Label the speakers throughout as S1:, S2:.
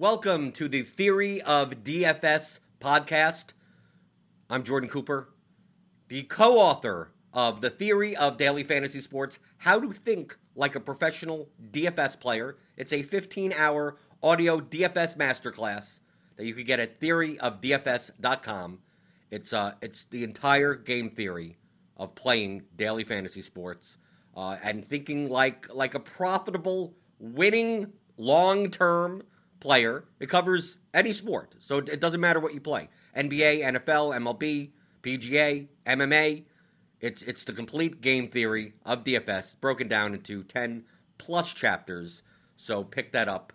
S1: Welcome to the Theory of DFS podcast. I'm Jordan Cooper, the co author of The Theory of Daily Fantasy Sports How to Think Like a Professional DFS Player. It's a 15 hour audio DFS masterclass that you can get at theoryofdfs.com. It's, uh, it's the entire game theory of playing daily fantasy sports uh, and thinking like, like a profitable, winning, long term player. It covers any sport, so it doesn't matter what you play: NBA, NFL, MLB, PGA, MMA. It's it's the complete game theory of DFS broken down into ten plus chapters. So pick that up.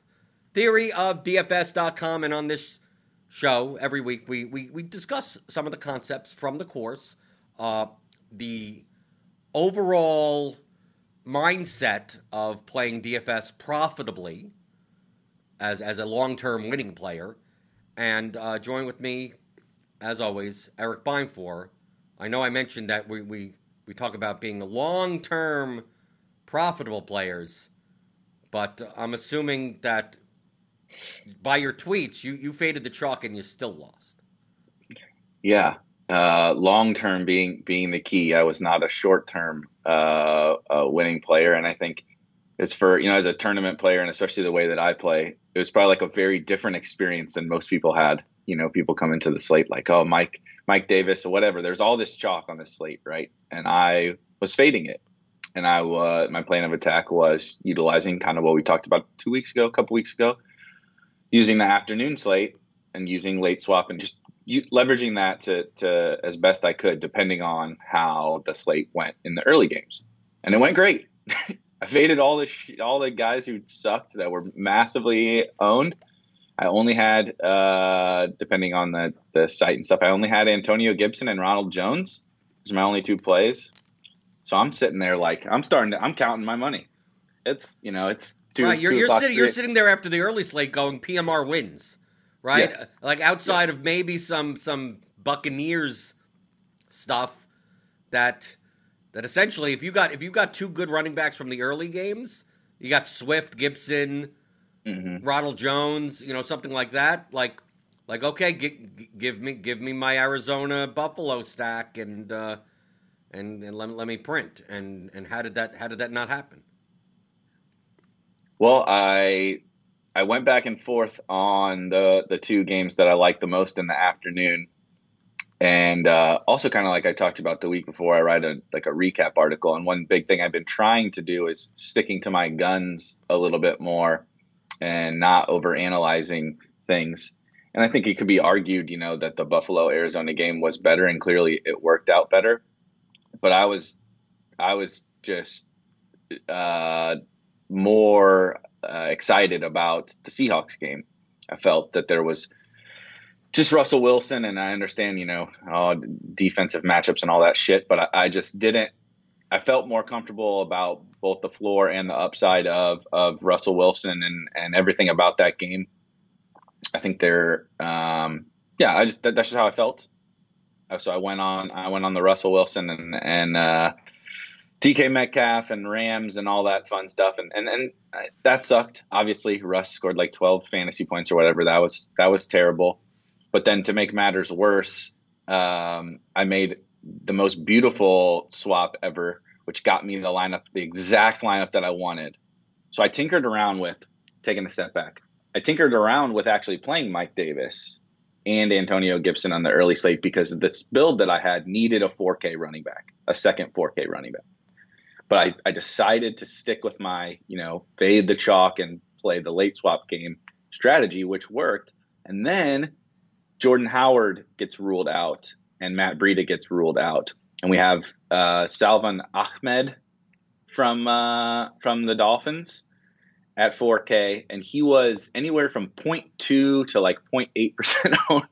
S1: Theoryofdfs.com, and on this show every week we we, we discuss some of the concepts from the course, uh, the overall mindset of playing DFS profitably as as a long term winning player. And uh, join with me, as always, Eric Beinfor. I know I mentioned that we we, we talk about being long term profitable players, but I'm assuming that by your tweets you, you faded the chalk and you still lost.
S2: Yeah, uh, long term being being the key. I was not a short term uh, winning player, and I think it's for you know as a tournament player and especially the way that I play, it was probably like a very different experience than most people had. You know, people come into the slate like, oh, Mike, Mike Davis or whatever. There's all this chalk on the slate, right? And I was fading it, and I uh, my plan of attack was utilizing kind of what we talked about two weeks ago, a couple weeks ago, using the afternoon slate and using late swap and just leveraging that to to as best I could, depending on how the slate went in the early games, and it went great. I faded all the sh- all the guys who sucked that were massively owned. I only had, uh, depending on the the site and stuff, I only had Antonio Gibson and Ronald Jones. Those are my only two plays. So I'm sitting there like I'm starting to I'm counting my money. It's you know it's two.
S1: Right, you're,
S2: two
S1: you're sitting you're sitting there after the early slate going PMR wins, right?
S2: Yes.
S1: Like outside
S2: Yes.
S1: of maybe some some Buccaneers stuff that that essentially if you got if you got two good running backs from the early games, you got Swift, Gibson,
S2: hmm
S1: Ronald Jones, you know, something like that. Like, like okay, gi- give me give me my Arizona Buffalo stack and uh, and and let, let me print. And and how did that how did that not happen?
S2: Well, I I went back and forth on the the two games that I liked the most in the afternoon, and uh, also kind of like I talked about the week before. I write a like a recap article, and one big thing I've been trying to do is sticking to my guns a little bit more, and not over analyzing things. And I think it could be argued, you know, that the Buffalo Arizona game was better, and clearly it worked out better. But I was I was just uh, more uh, excited about the Seahawks game. I felt that there was just Russell Wilson, and I understand, you know, defensive matchups and all that shit, but I, I just didn't. I felt more comfortable about both the floor and the upside of of Russell Wilson and and everything about that game. I think they're, um, yeah, I just that, that's just how I felt. Uh, So I went on, I went on the Russell Wilson and and uh, DK Metcalf and Rams and all that fun stuff, and and and that sucked. Obviously, Russ scored like 12 fantasy points or whatever. That was that was terrible. But then to make matters worse, um, I made the most beautiful swap ever, which got me the lineup, the exact lineup that I wanted. So I tinkered around with taking a step back. I tinkered around with actually playing Mike Davis and Antonio Gibson on the early slate because this build that I had needed a 4K running back, a second 4K running back. But I, I decided to stick with my, you know, fade the chalk and play the late swap game strategy, which worked. And then Jordan Howard gets ruled out and Matt Breida gets ruled out. And we have uh, Salvon Ahmed from uh, from the Dolphins at 4K, and he was anywhere from 0.2 to like 0.8 percent owned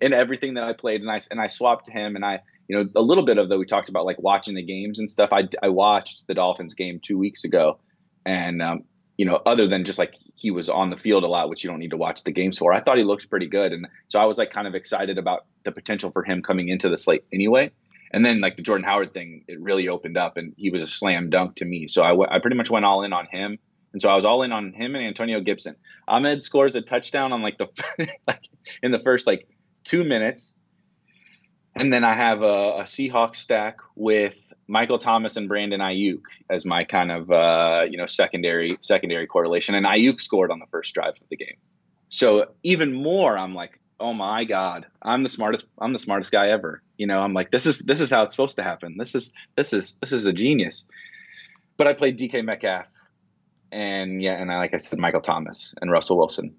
S2: in everything that I played, and I and I swapped him, and I you know a little bit of though we talked about like watching the games and stuff. I I watched the Dolphins game two weeks ago, and um, you know other than just like he was on the field a lot, which you don't need to watch the games for. I thought he looked pretty good, and so I was like kind of excited about the potential for him coming into the slate anyway. And then like the Jordan Howard thing, it really opened up, and he was a slam dunk to me. So I, w- I pretty much went all in on him And so I was all in on him and Antonio Gibson. Ahmed scores a touchdown on like the like in the first like two minutes. And then I have a, a Seahawks stack with Michael Thomas and Brandon Aiyuk as my kind of uh, you know secondary secondary correlation. And Aiyuk scored on the first drive of the game. So even more, I'm like, oh my god, I'm the smartest. I'm the smartest guy ever. You know, I'm like, this is this is how it's supposed to happen. This is this is this is a genius. But I played DK Metcalf, and yeah, and I, like I said, Michael Thomas and Russell Wilson.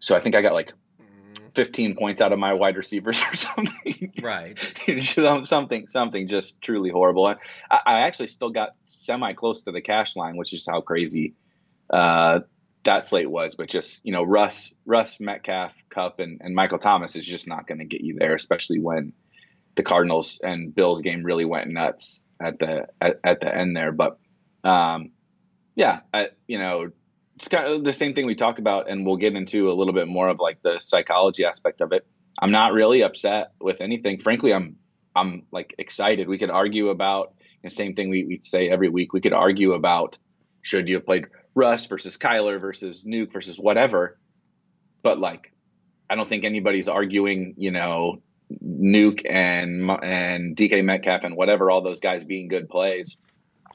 S2: So I think I got like 15 points out of my wide receivers or something.
S1: Right.
S2: something, something just truly horrible. I, I actually still got semi close to the cash line, which is how crazy uh, that slate was. But just you know, Russ, Russ, Metcalf, Kupp, and, and Michael Thomas is just not going to get you there, especially when the Cardinals and Bills game really went nuts at the at, at the end there. But um, yeah, I, you know, it's kind of the same thing we talk about, and we'll get into a little bit more of like the psychology aspect of it. I'm not really upset with anything. Frankly, I'm I'm like excited. We could argue about the same thing we, we say every week. We could argue about should you have played Russ versus Kyler versus Nuk versus whatever. But like, I don't think anybody's arguing, you know, Nuk and and DK Metcalf and whatever all those guys being good plays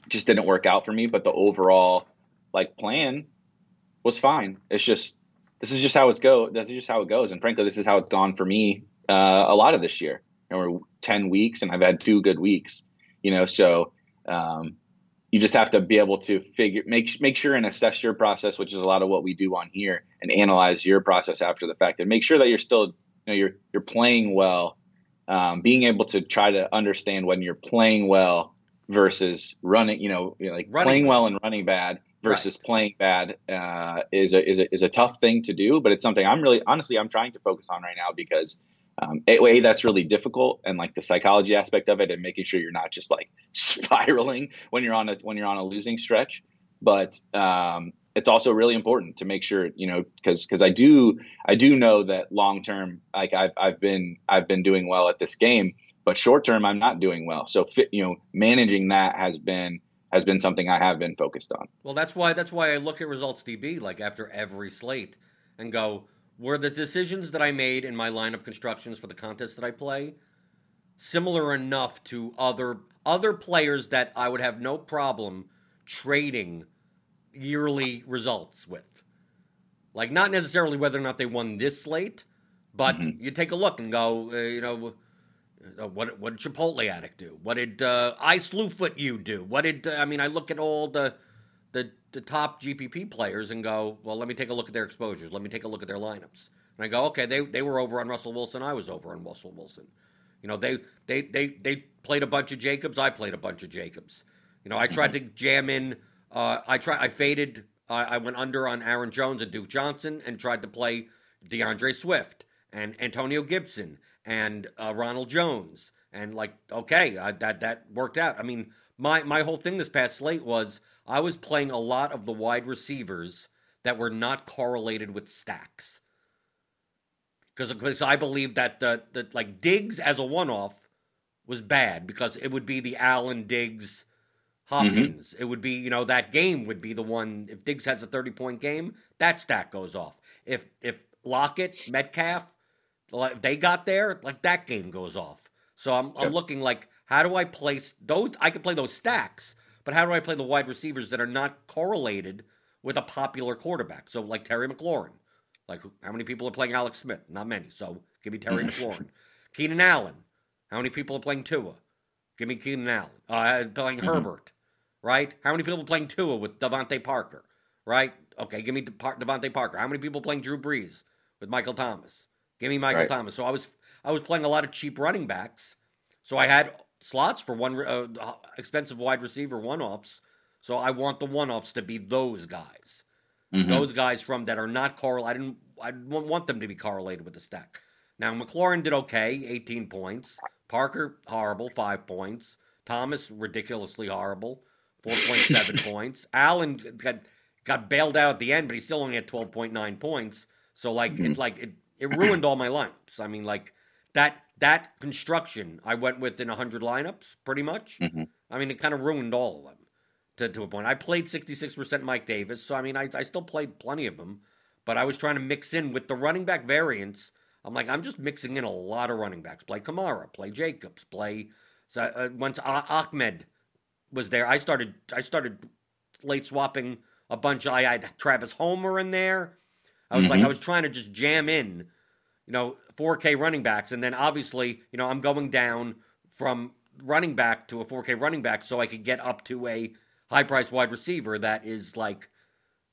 S2: just didn't work out for me. But the overall like plan was fine. It's just this is just how it's go. This is just how it goes. And frankly, this is how it's gone for me uh, a lot of this year. And we're ten weeks, and I've had two good weeks. You know, so um, you just have to be able to figure make make sure and assess your process, which is a lot of what we do on here, and analyze your process after the fact, and make sure that you're still you know you're you're playing well. Um, being able to try to understand when you're playing well versus running, you know, like running playing well and running bad versus right. playing bad uh, is a, is a is a tough thing to do, but it's something I'm really honestly I'm trying to focus on right now because um, a, that's really difficult and like the psychology aspect of it and making sure you're not just like spiraling when you're on a when you're on a losing stretch, but um, it's also really important to make sure you know because because I do I do know that long term like I've I've been I've been doing well at this game, but short term I'm not doing well. So fit, you know managing that has been has been something I have been focused on.
S1: Well, that's why that's why I look at results DB like after every slate and go, were the decisions that I made in my lineup constructions for the contest that I play similar enough to other other players that I would have no problem trading yearly results with? Like not necessarily whether or not they won this slate, but mm-hmm. you take a look and go, uh, you know, what what did Chipotle Addict do? What did uh, I Slewfoot you do? What did uh, I mean? I look at all the, the the top GPP players and go, well, let me take a look at their exposures. Let me take a look at their lineups. And I go, okay, they they were over on Russell Wilson. I was over on Russell Wilson. You know, they they they they played a bunch of Jacobs. I played a bunch of Jacobs. You know, I tried to jam in. Uh, I tried. I faded. I went under on Aaron Jones and Duke Johnson and tried to play DeAndre Swift and Antonio Gibson and uh, Ronald Jones, and like okay, I, that that worked out. I mean, my my whole thing this past slate was I was playing a lot of the wide receivers that were not correlated with stacks, because because I believe that the, the like Diggs as a one off was bad because it would be the Allen Diggs. Hopkins. Mm-hmm. It would be, you know, that game would be the one. If Diggs has a thirty point game, that stack goes off. If if Lockett, Metcalf, like they got there, like that game goes off. So I'm I'm looking like how do I place those? I can play those stacks, but how do I play the wide receivers that are not correlated with a popular quarterback? So like Terry McLaurin, like how many people are playing Alex Smith? Not many. So give me Terry McLaurin. Keenan Allen. How many people are playing Tua? Give me Keenan Allen. Uh, playing mm-hmm. Herbert. Right? How many people are playing Tua with DeVante Parker? Right? Okay, give me De- DeVante Parker. How many people are playing Drew Brees with Michael Thomas? Give me Michael right. Thomas. So I was I was playing a lot of cheap running backs. So I had slots for one uh, expensive wide receiver one offs. So I want the one offs to be those guys, mm-hmm. those guys from that are not correlated. I didn't I didn't want them to be correlated with the stack. Now McLaurin did okay, 18 points. Parker horrible, five points. Thomas ridiculously horrible, 4.7 points. Allen got got bailed out at the end, but he still only had 12.9 points. So like mm-hmm. it like it it ruined all my lineups. I mean, like that that construction I went with in hundred lineups, pretty much. Mm-hmm. I mean, it kind of ruined all of them. to, to a point. I played 66% Mike Davis, so I mean, I, I still played plenty of them, but I was trying to mix in with the running back variants. I'm like, I'm just mixing in a lot of running backs. Play Kamara, play Jacobs, play. So uh, once Ahmed was there, I started I started late swapping a bunch. I had Travis Homer in there. I was mm-hmm. like, I was trying to just jam in, you know, 4K running backs, and then obviously, you know, I'm going down from running back to a 4K running back so I could get up to a high price wide receiver that is like,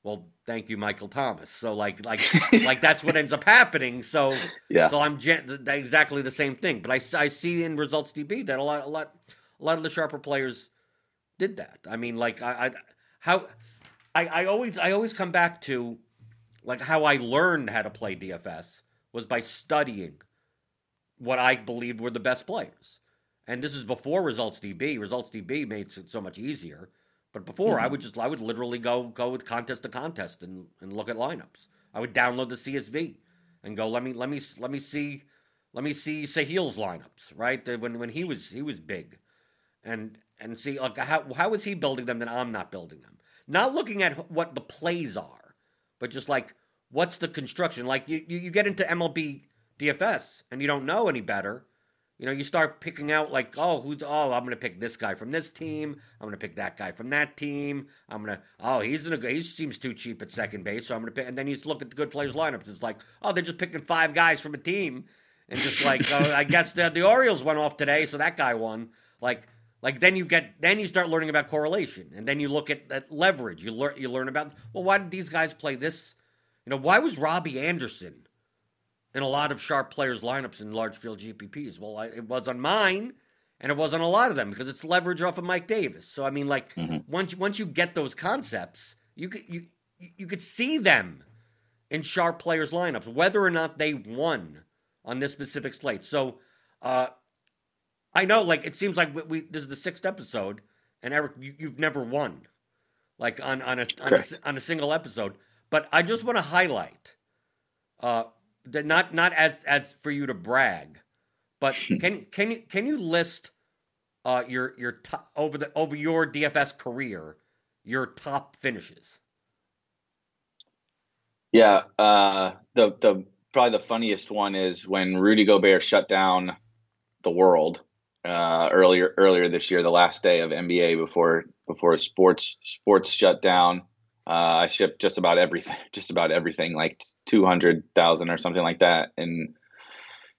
S1: well, thank you, Michael Thomas. So like like like that's what ends up happening. So yeah. So I'm exactly the same thing. But I, I see in results DB that a lot a lot a lot of the sharper players did that. I mean, like I, I how I, I always I always come back to like how I learned how to play DFS was by studying what I believed were the best players. And this is before Results DB. Results DB made it so much easier. But before, mm-hmm. I would just I would literally go go with contest to contest and, and look at lineups. I would download the CSV and go let me let me let me see let me see Sahil's lineups right when when he was he was big, and and see like how how is he building them that I'm not building them. Not looking at what the plays are, but just like what's the construction. Like you you, get into MLB DFS and you don't know any better you know, you start picking out like, oh, who's oh, I'm gonna pick this guy from this team. I'm gonna pick that guy from that team. I'm gonna oh, he's in a he seems too cheap at second base, so I'm gonna pick. And then you look at the good players lineups. It's like, oh, they're just picking five guys from a team, and just like, oh, I guess the the Orioles went off today, so that guy won. Like, like then you get then you start learning about correlation, and then you look at, at leverage. You learn you learn about well, why did these guys play this? You know, why was Robbie Anderson? in a lot of sharp players' lineups in large field GPPs. Well, I, it was on mine, and it was on a lot of them because it's leverage off of Mike Davis. So I mean, like mm-hmm. once once you get those concepts, you could you you could see them in sharp players' lineups, whether or not they won on this specific slate. So uh, I know, like it seems like we, we this is the sixth episode, and Eric, you, have never won, like on on a on, a on a single episode. But I just want to highlight. Uh, not not as as for you to brag, but can can you can you list uh, your your top, over the over your DFS career your top finishes?
S2: Yeah, uh, the the probably the funniest one is when Rudy Gobert shut down the world uh, earlier earlier this year, the last day of NBA before before sports sports shut down. Uh, I shipped just about everything, just about everything, like two hundred thousand or something like that in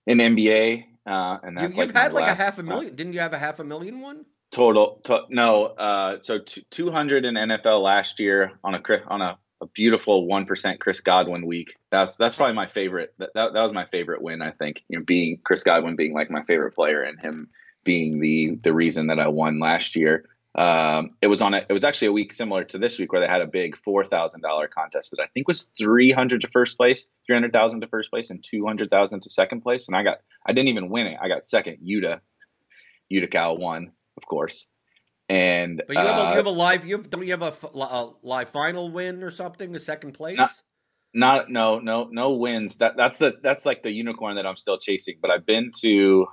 S2: in NBA. Uh, and that's
S1: you, have like had like a half a million. Didn't you have a half a million one?
S2: Total, to, no. Uh, so t- two hundred in NFL last year on a on a, a beautiful one percent Chris Godwin week. That's that's probably my favorite. That, that that was my favorite win. I think you know being Chris Godwin being like my favorite player and him being the the reason that I won last year. Um, it was on a, it was actually a week similar to this week where they had a big four thousand dollar contest that I think was three hundred to first place, three hundred thousand to first place, and two hundred thousand to second place. And I got I didn't even win it. I got second. Yuta Cal won, of course. And
S1: but you have, uh, a, you have a live you have don't you have a, a, live final win or something? A second place?
S2: Not, not no no no wins. That that's the that's like the unicorn that I'm still chasing. But I've been to.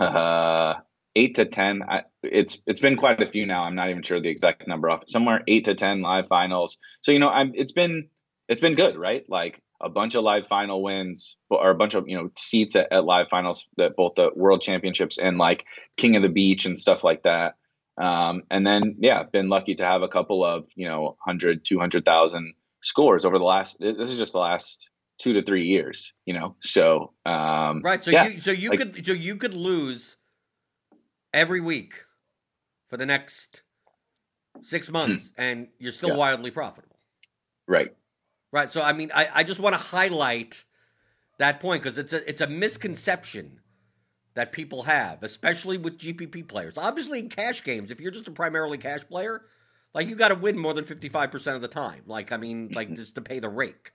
S2: Uh, eight to ten. I, it's it's been quite a few now. I'm not even sure the exact number off. Somewhere eight to ten live finals. So you know, I'm it's been it's been good, right? Like a bunch of live final wins or a bunch of you know seats at, at live finals that both the world championships and like King of the Beach and stuff like that. Um, and then yeah, been lucky to have a couple of you know 100, 200,000 scores over the last. This is just the last two to three years, you know. So um,
S1: right, so yeah, you so you like, could so you could lose every week for the next six hmm. months, and you're still yeah. wildly profitable.
S2: Right.
S1: Right. So I mean, I, I just want to highlight that point because it's a it's a misconception that people have, especially with GPP players. Obviously, in cash games, if you're just a primarily cash player, like you got to win more than fifty five percent of the time. Like I mean, like just to pay the rake.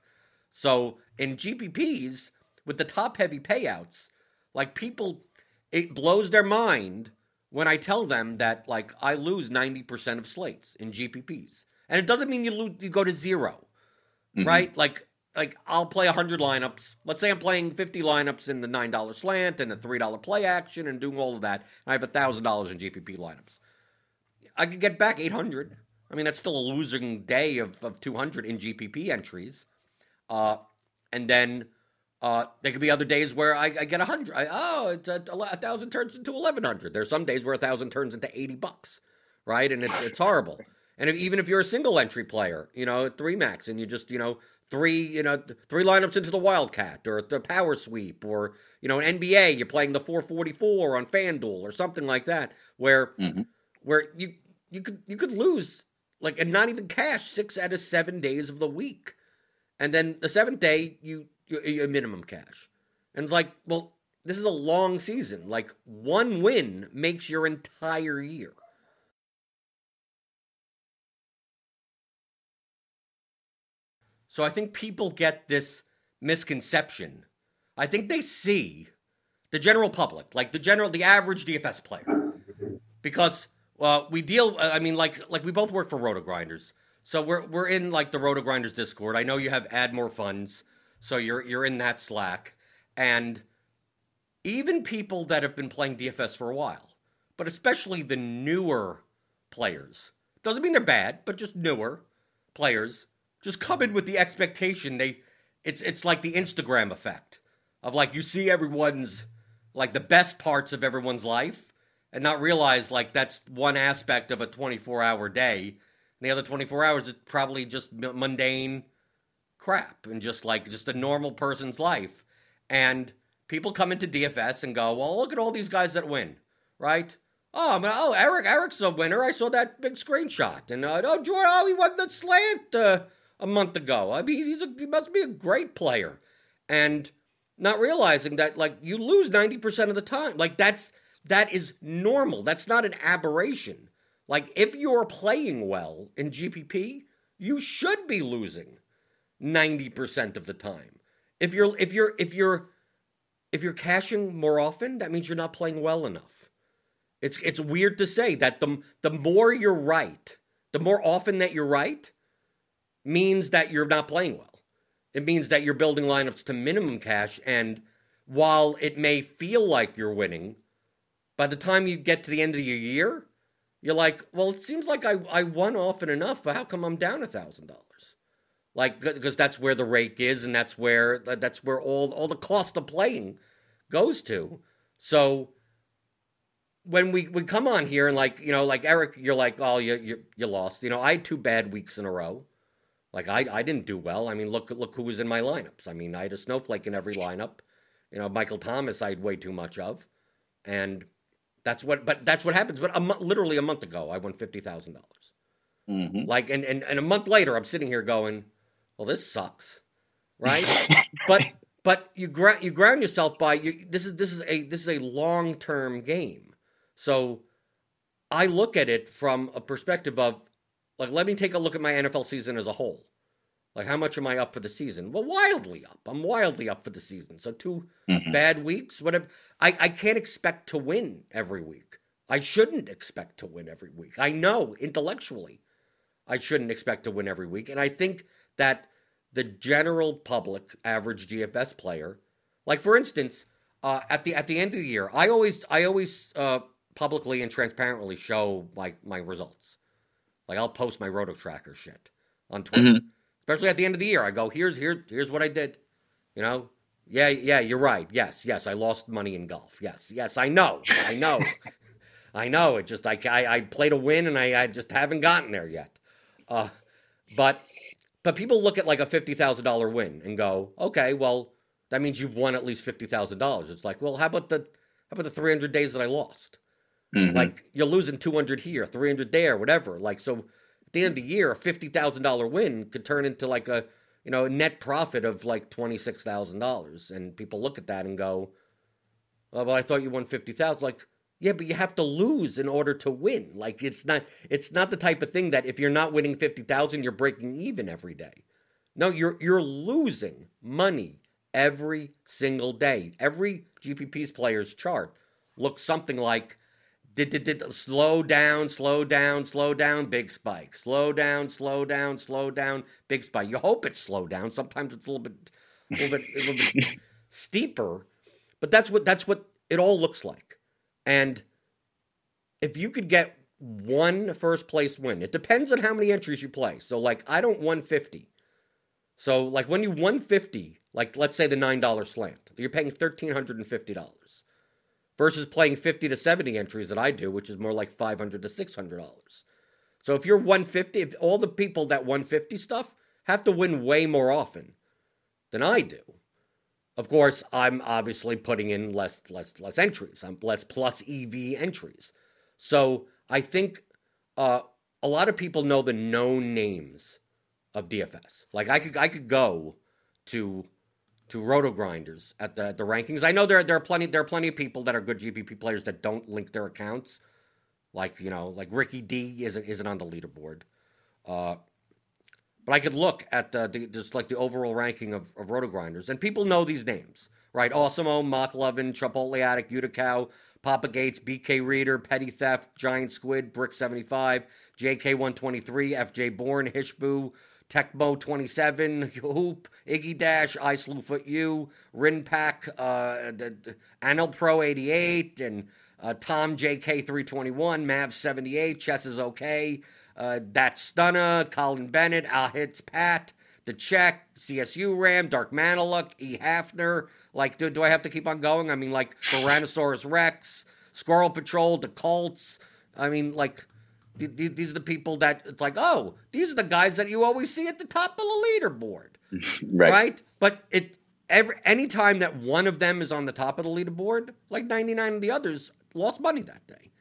S1: So in GPPs with the top heavy payouts, like people, it blows their mind when I tell them that like I lose 90% of slates in GPPs. And it doesn't mean you lose you go to 0 mm-hmm. Right? Like like I'll play 100 lineups. Let's say I'm playing 50 lineups in the $9 slant and the $3 play action and doing all of that. I have $1,000 in GPP lineups. I could get back 800. I mean, that's still a losing day of, of 200 in GPP entries. Uh, and then uh, there could be other days where I, I get 100. I, oh, it's a, a, thousand turns into 1100. There's some days where a thousand turns into 80 bucks, right? And it, it's horrible. And if, even if you're a single entry player, you know, three max, and you just, you know, three, you know, three lineups into the Wildcat or the Power Sweep or, you know, an NBA, you're playing the 444 on FanDuel or something like that, where mm-hmm. where you you could you could lose like and not even cash six out of seven days of the week, and then the seventh day you you, minimum cash, and it's like well this is a long season. Like one win makes your entire year. So I think people get this misconception. I think they see the general public, like the general, the average DFS player, because well, we deal. I mean, like like we both work for Roto Grinders, so we're we're in like the Roto Grinders Discord. I know you have add more funds, so you're you're in that Slack, and even people that have been playing DFS for a while, but especially the newer players, doesn't mean they're bad, but just newer players just come in with the expectation they it's it's like the Instagram effect of like you see everyone's like the best parts of everyone's life and not realize like that's one aspect of a 24 hour day the other 24 hours is probably just mundane crap and just like just a normal person's life and people come into DFS and go well look at all these guys that win right Oh, man, oh, Eric, Eric's a winner. I saw that big screenshot. And, uh, oh, Jordan, oh, he won the slant. Uh, a month ago. I mean, he's a, he must be a great player, and not realizing that like you lose ninety percent of the time. Like that's that is normal. That's not an aberration. Like if you're playing well in GPP, you should be losing ninety percent of the time. If you're if you're if you're if you're cashing more often, that means you're not playing well enough. It's it's weird to say that the the more you're right, the more often that you're right, means that you're not playing well. It means that you're building lineups to minimum cash. And while it may feel like you're winning, by the time you get to the end of your year, you're like, well, it seems like I, I won often enough, but how come I'm down a thousand dollars? Like, because that's where the rake is, and that's where that's where all all the cost of playing goes to. So when we, we come on here and like you know like Eric, you're like, oh, you you you lost. You know, I had two bad weeks in a row. Like I, I didn't do well. I mean, look look who was in my lineups. I mean, I had a snowflake in every lineup. You know, Michael Thomas I had way too much of, and that's what. But that's what happens. But a mo- literally a month ago, I won fifty thousand mm-hmm. dollars. Like, and, and and a month later, I'm sitting here going, "Well, this sucks," right? but but you ground you ground yourself by you, this is this is a this is a long term game. So I look at it from a perspective of like, let me take a look at my NFL season as a whole. Like, how much am I up for the season? Well, wildly up. I'm wildly up for the season. So, 2 mm-hmm. bad weeks, whatever. I, I can't expect to win every week. I shouldn't expect to win every week. I know intellectually I shouldn't expect to win every week. And I think that the general public, average DFS player, like for instance, uh, at the at the end of the year, I always I always uh, publicly and transparently show my my results. Like I'll post my Roto Tracker shit on Twitter, mm-hmm. Especially at the end of the year. I go, here's here's here's what I did. You know, yeah, yeah, you're right. Yes, yes, I lost money in golf. Yes, yes, I know, I know, I know. It just I, I, I played a win and I, I just haven't gotten there yet. Uh, but but people look at like a fifty thousand dollar win and go, okay, well that means you've won at least fifty thousand dollars. It's like, well, how about the how about the three hundred days that I lost? Mm-hmm. Like you're losing 200 here, 300 there, whatever. Like so, the end of the year, a fifty thousand dollar win could turn into like a you know net profit of like twenty six thousand dollars, and people look at that and go, "Oh, well, I thought you won fifty thousand. Like, yeah, but you have to lose in order to win. Like, it's not it's not the type of thing that if you're not winning fifty thousand, you're breaking even every day. No, you're you're losing money every single day. Every GPP's player's chart looks something like did, did, did, slow down, slow down, slow down, big spike. Slow down, slow down, slow down, big spike. You hope it's slow down. Sometimes it's a little bit, a little bit, a little bit steeper, but that's what that's what it all looks like. And if you could get one first place win. It depends on how many entries you play. So like I don't 150. So like when you 150, like let's say the $9 slant, you're paying $1350 versus playing 50 to 70 entries that I do, which is more like 500 to $600. So if you're 150, if all the people that 150 stuff have to win way more often than I do. Of course, I'm obviously putting in less less less entries. I'm less plus EV entries. So I think uh, a lot of people know the known names of DFS. Like I could I could go to to Roto Grinders at the the rankings. I know there there are plenty there are plenty of people that are good GPP players that don't link their accounts. Like you know, like Ricky D isn't isn't on the leaderboard. Uh, but I could look at the, the just like the overall ranking of, of Roto Grinders, and people know these names, right? Awesemo, Moklovin, Chipotle Youdacao, Papa Gates, BK Reader, Petty Theft, Giant Squid, Brick 75, JK123, FJ Born, Hishboo, Tecmo 27, Hoop, Iggy Dash, I Foot U, Rinpack, uh, the, Anil Pro 88, and uh, Tom JK 321, Mav 78, Chess is okay, uh, That Stunner, Colin Bennett, Al Hits Pat, The Check, CSU Ram, Dark Manaluk, E. Hafner. Like, do, do I have to keep on going? I mean, like, Tyrannosaurus Rex, Squirrel Patrol, the Colts. I mean, like, these are the people that it's like, oh, these are the guys that you always see at the top of the leaderboard, right? right? But it every anytime that one of them is on the top of the leaderboard, like ninety nine of the others lost money that day,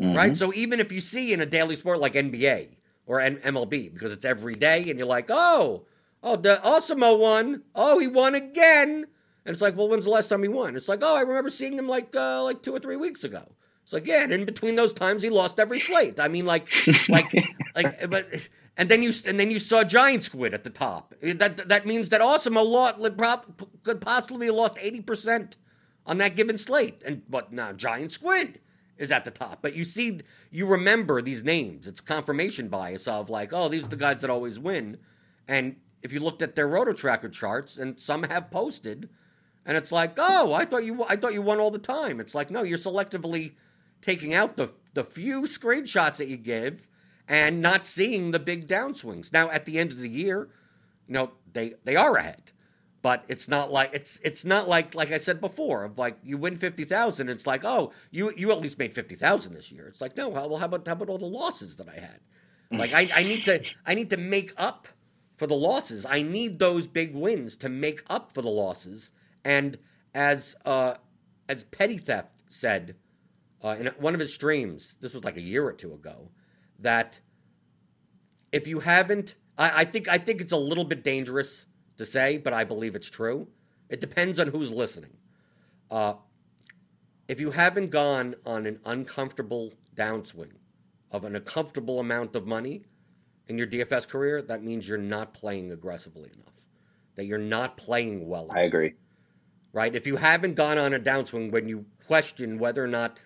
S1: mm-hmm. right? So even if you see in a daily sport like NBA or MLB, because it's every day, and you're like, oh, oh, the Awesemo won, oh, he won again, and it's like, well, when's the last time he won? It's like, oh, I remember seeing him like uh, like two or three weeks ago. It's like, yeah, and in between those times, he lost every slate. I mean, like, like, like, but, and then you, and then you saw Giant Squid at the top. That that means that Awesome a lot could possibly have lost eighty percent on that given slate. And but now Giant Squid is at the top. But you see, you remember these names. It's confirmation bias of like, oh, these are the guys that always win. And if you looked at their Roto Tracker charts, and some have posted, and it's like, oh, I thought you, I thought you won all the time. It's like, no, you're selectively taking out the the few screenshots that you give and not seeing the big downswings. Now at the end of the year, you know, they they are ahead. But it's not like it's it's not like like I said before of like you win fifty thousand. It's like oh you you at least made fifty thousand this year. It's like no well how about how about all the losses that I had? Like I, I need to I need to make up for the losses. I need those big wins to make up for the losses. And as uh, as petty theft said uh, in one of his streams, this was like a year or two ago, that if you haven't, I, I think I think it's a little bit dangerous to say, but I believe it's true. It depends on who's listening. Uh, if you haven't gone on an uncomfortable downswing of an uncomfortable amount of money in your DFS career, that means you're not playing aggressively enough. That you're not playing well. Enough,
S2: I agree.
S1: Right? If you haven't gone on a downswing when you question whether or not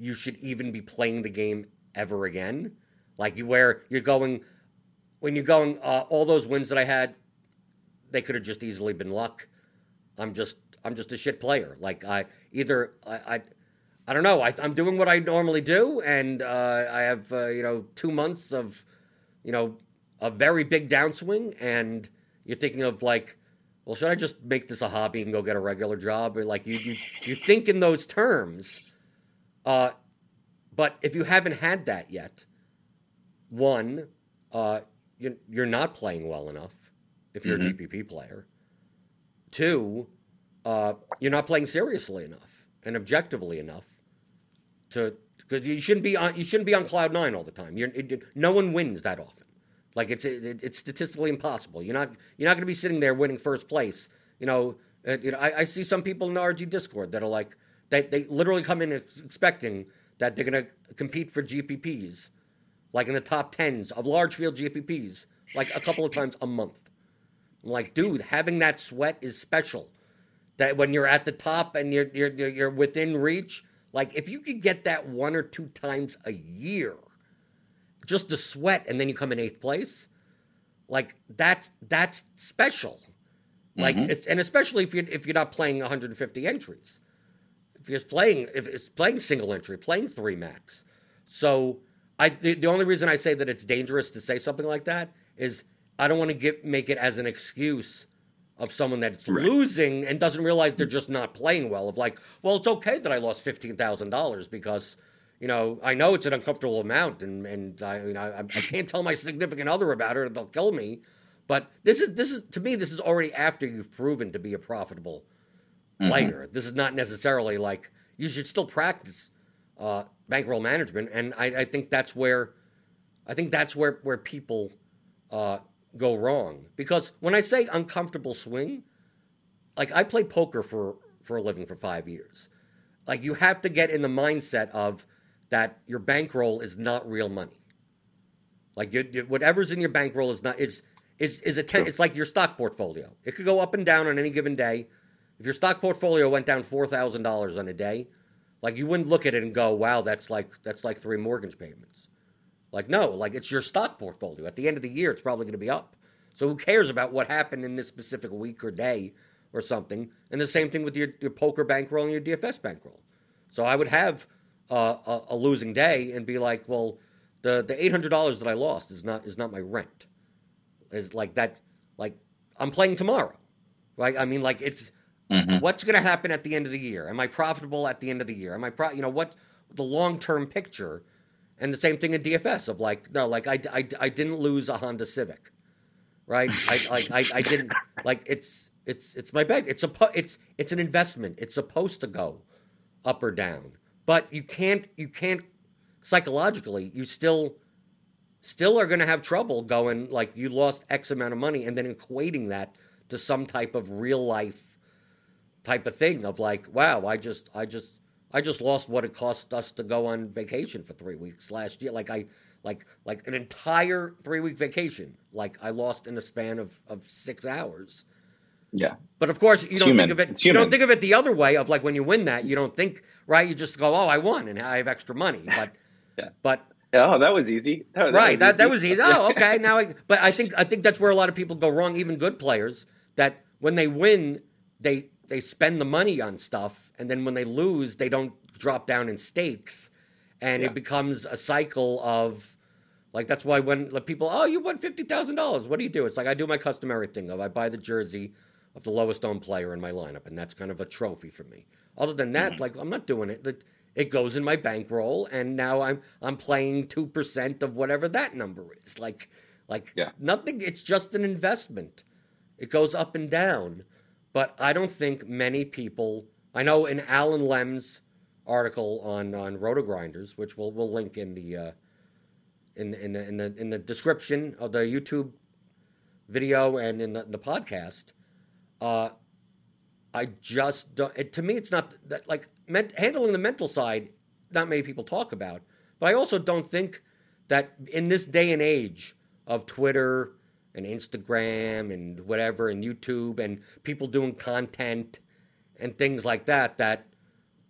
S1: you should even be playing the game ever again. Like you where you're going when you're going uh, all those wins that I had, they could have just easily been luck. I'm just I'm just a shit player. Like I either I I, I don't know. I, am doing what I normally do, and uh, I have uh, you know two months of you know a very big downswing, and you're thinking of like, well, should I just make this a hobby and go get a regular job? Or like you you you think in those terms uh, but if you haven't had that yet, one, uh, you're, you're not playing well enough if you're mm-hmm. a GPP player. Two, uh, you're not playing seriously enough and objectively enough to because you shouldn't be on you shouldn't be on cloud nine all the time. You're, it, no one wins that often. Like it's it, it's statistically impossible. You're not you're not going to be sitting there winning first place. You know, uh, you know. I, I, see some people in the RG Discord that are like, they, they literally come in expecting that they're going to compete for GPPs, like in the top tens of large field GPPs, like a couple of times a month. I'm like, dude, having that sweat is special. That when you're at the top and you're you're you're within reach, like if you could get that one or two times a year, just the sweat, and then you come in eighth place, like that's that's special. Like mm-hmm. it's and especially if you if you're not playing 150 entries if it's playing if it's playing single entry, playing three max. So I the, the only reason I say that it's dangerous to say something like that is I don't want to get make it as an excuse of someone that's right. losing and doesn't realize they're just not playing well. Of like, well, it's okay that I lost fifteen thousand dollars because you know I know it's an uncomfortable amount, and and I you know I, I can't tell my significant other about it; they'll kill me. But this is this is to me this is already after you've proven to be a profitable mm-hmm. player. This is not necessarily like you should still practice uh, bankroll management, and I, I, think that's where I think that's where where people uh, go wrong because when I say uncomfortable swing, like I play poker for for a living for five years, like you have to get in the mindset of that your bankroll is not real money. Like you, you, whatever's in your bankroll is not is is is a ten, it's like your stock portfolio. It could go up and down on any given day. If your stock portfolio went down four thousand dollars on a day, like you wouldn't look at it and go, "Wow, that's like that's like three mortgage payments." Like no, like it's your stock portfolio. At the end of the year, it's probably going to be up. So who cares about what happened in this specific week or day or something? And the same thing with your, your poker bankroll and your DFS bankroll. So I would have uh, a, a, losing day and be like, well, the the eight hundred dollars that I lost is not is not my rent. Is like that. Like I'm playing tomorrow. Right? I mean, like it's mm-hmm. what's going to happen at the end of the year? Am I profitable at the end of the year? Am I pro? You know what? The long term picture and the same thing in DFS of like, no, like I, I, I didn't lose a Honda Civic, right? I, like I, I didn't like it's it's it's my bag. It's a it's it's an investment. It's supposed to go up or down, but you can't you can't psychologically you still still are going to have trouble going like you lost X amount of money and then equating that to some type of real life type of thing of like, wow, I just I just I just lost what it cost us to go on vacation for three weeks last year. Like I, like like an entire three week vacation. Like I lost in a span of of six hours.
S2: Yeah.
S1: But of course, you it's don't human. think of it. you don't think of it the other way of like when you win that, you don't think right. You just go, oh, I won and I have extra money. But
S2: yeah.
S1: But
S2: oh, that was easy.
S1: That, right. That, that was easy. Oh, okay. Now, I, but I think I think that's where a lot of people go wrong. Even good players that when they win, they they spend the money on stuff, and then when they lose, they don't drop down in stakes, and yeah. it becomes a cycle of like that's why when like, people oh you won fifty thousand dollars, what do you do? It's like I do my customary thing of I buy the jersey of the lowest owned player in my lineup, and that's kind of a trophy for me. Other than that, mm-hmm. like I'm not doing it. It goes in my bankroll, and now I'm I'm playing two percent of whatever that number is. Like like yeah. nothing. It's just an investment. It goes up and down. But I don't think many people. I know in Alan Lem's article on on Roto Grinders, which we'll we'll link in the uh, in in the, in the in the description of the YouTube video and in the, the podcast. Uh, I just don't. It, to me, it's not that like ment, handling the mental side. Not many people talk about, but I also don't think that in this day and age of Twitter and Instagram and whatever and YouTube and people doing content and things like that that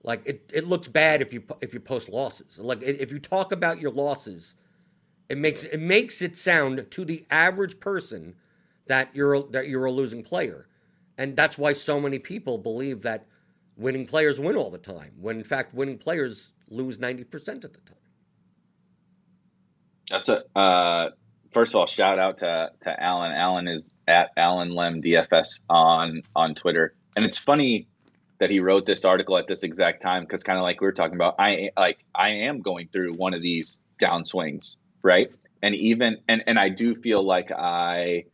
S1: like it, it looks bad if you if you post losses. Like if you talk about your losses, it makes it makes it sound to the average person that you're that you're a losing player. And that's why so many people believe that winning players win all the time, when in fact winning players lose 90% of the time.
S2: That's a uh, first of all, shout out to to Alan. Alan is at Alan Lem DFS on on Twitter, and it's funny that he wrote this article at this exact time because kind of like we were talking about, I like I am going through one of these downswings, right? And even and and I do feel like I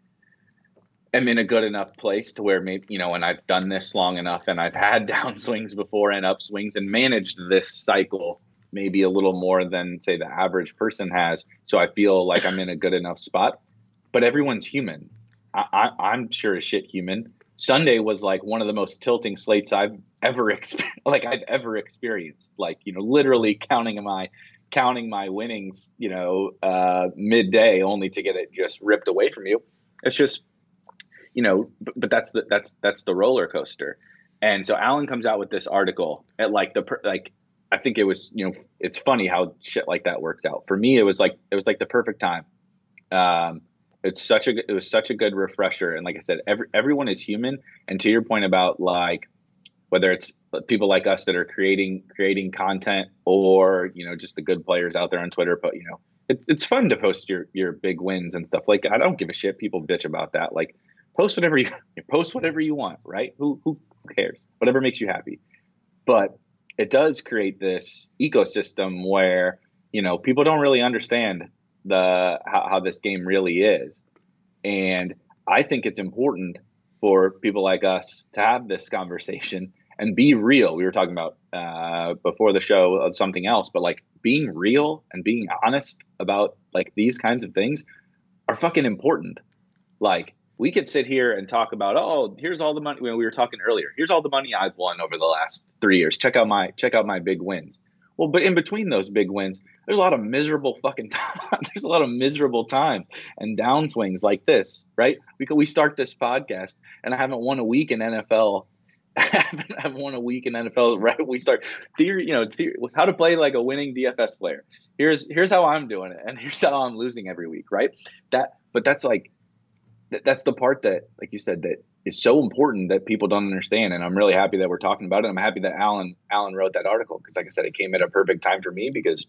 S2: am in a good enough place to where maybe you know, and I've done this long enough, and I've had downswings before and upswings, and managed this cycle maybe a little more than say the average person has. So I feel like I'm in a good enough spot. But everyone's human. I, am sure as shit human. Sunday was like one of the most tilting slates I've ever. Like I've ever experienced. Like you know, literally counting my counting my winnings. You know, uh, midday only to get it just ripped away from you. It's just you know, but, but that's the that's that's the roller coaster. And so Alan comes out with this article at like the like I think it was, you know, it's funny how shit like that works out. For me, it was like it was like the perfect time. Um, it's such a it was such a good refresher, and like I said, every everyone is human. And to your point about like whether it's people like us that are creating creating content or you know just the good players out there on Twitter. But you know, it's it's fun to post your your big wins and stuff. Like I don't give a shit. People bitch about that. Like post whatever you post whatever you want, right? Who who cares? Whatever makes you happy. But it does create this ecosystem where you know people don't really understand the how, how this game really is, and I think it's important for people like us to have this conversation and be real. We were talking about uh, before the show of something else, but like being real and being honest about like these kinds of things are fucking important. Like we could sit here and talk about, oh, here's all the money. we were talking earlier. Here's all the money I've won over the last three years. Check out my check out my big wins. Well, but in between those big wins, there's a lot of miserable fucking times. there's a lot of miserable times and downswings like this, right? Because we start this podcast and I haven't won a week in NFL. I haven't won a week in NFL. Right? We start theory, you know, theory, how to play like a winning DFS player. Here's here's how I'm doing it, and here's how I'm losing every week, right? That, but that's like that's the part that, like you said, that is so important that people don't understand. And I'm really happy that we're talking about it. I'm happy that Alan Alan wrote that article because, like I said, it came at a perfect time for me because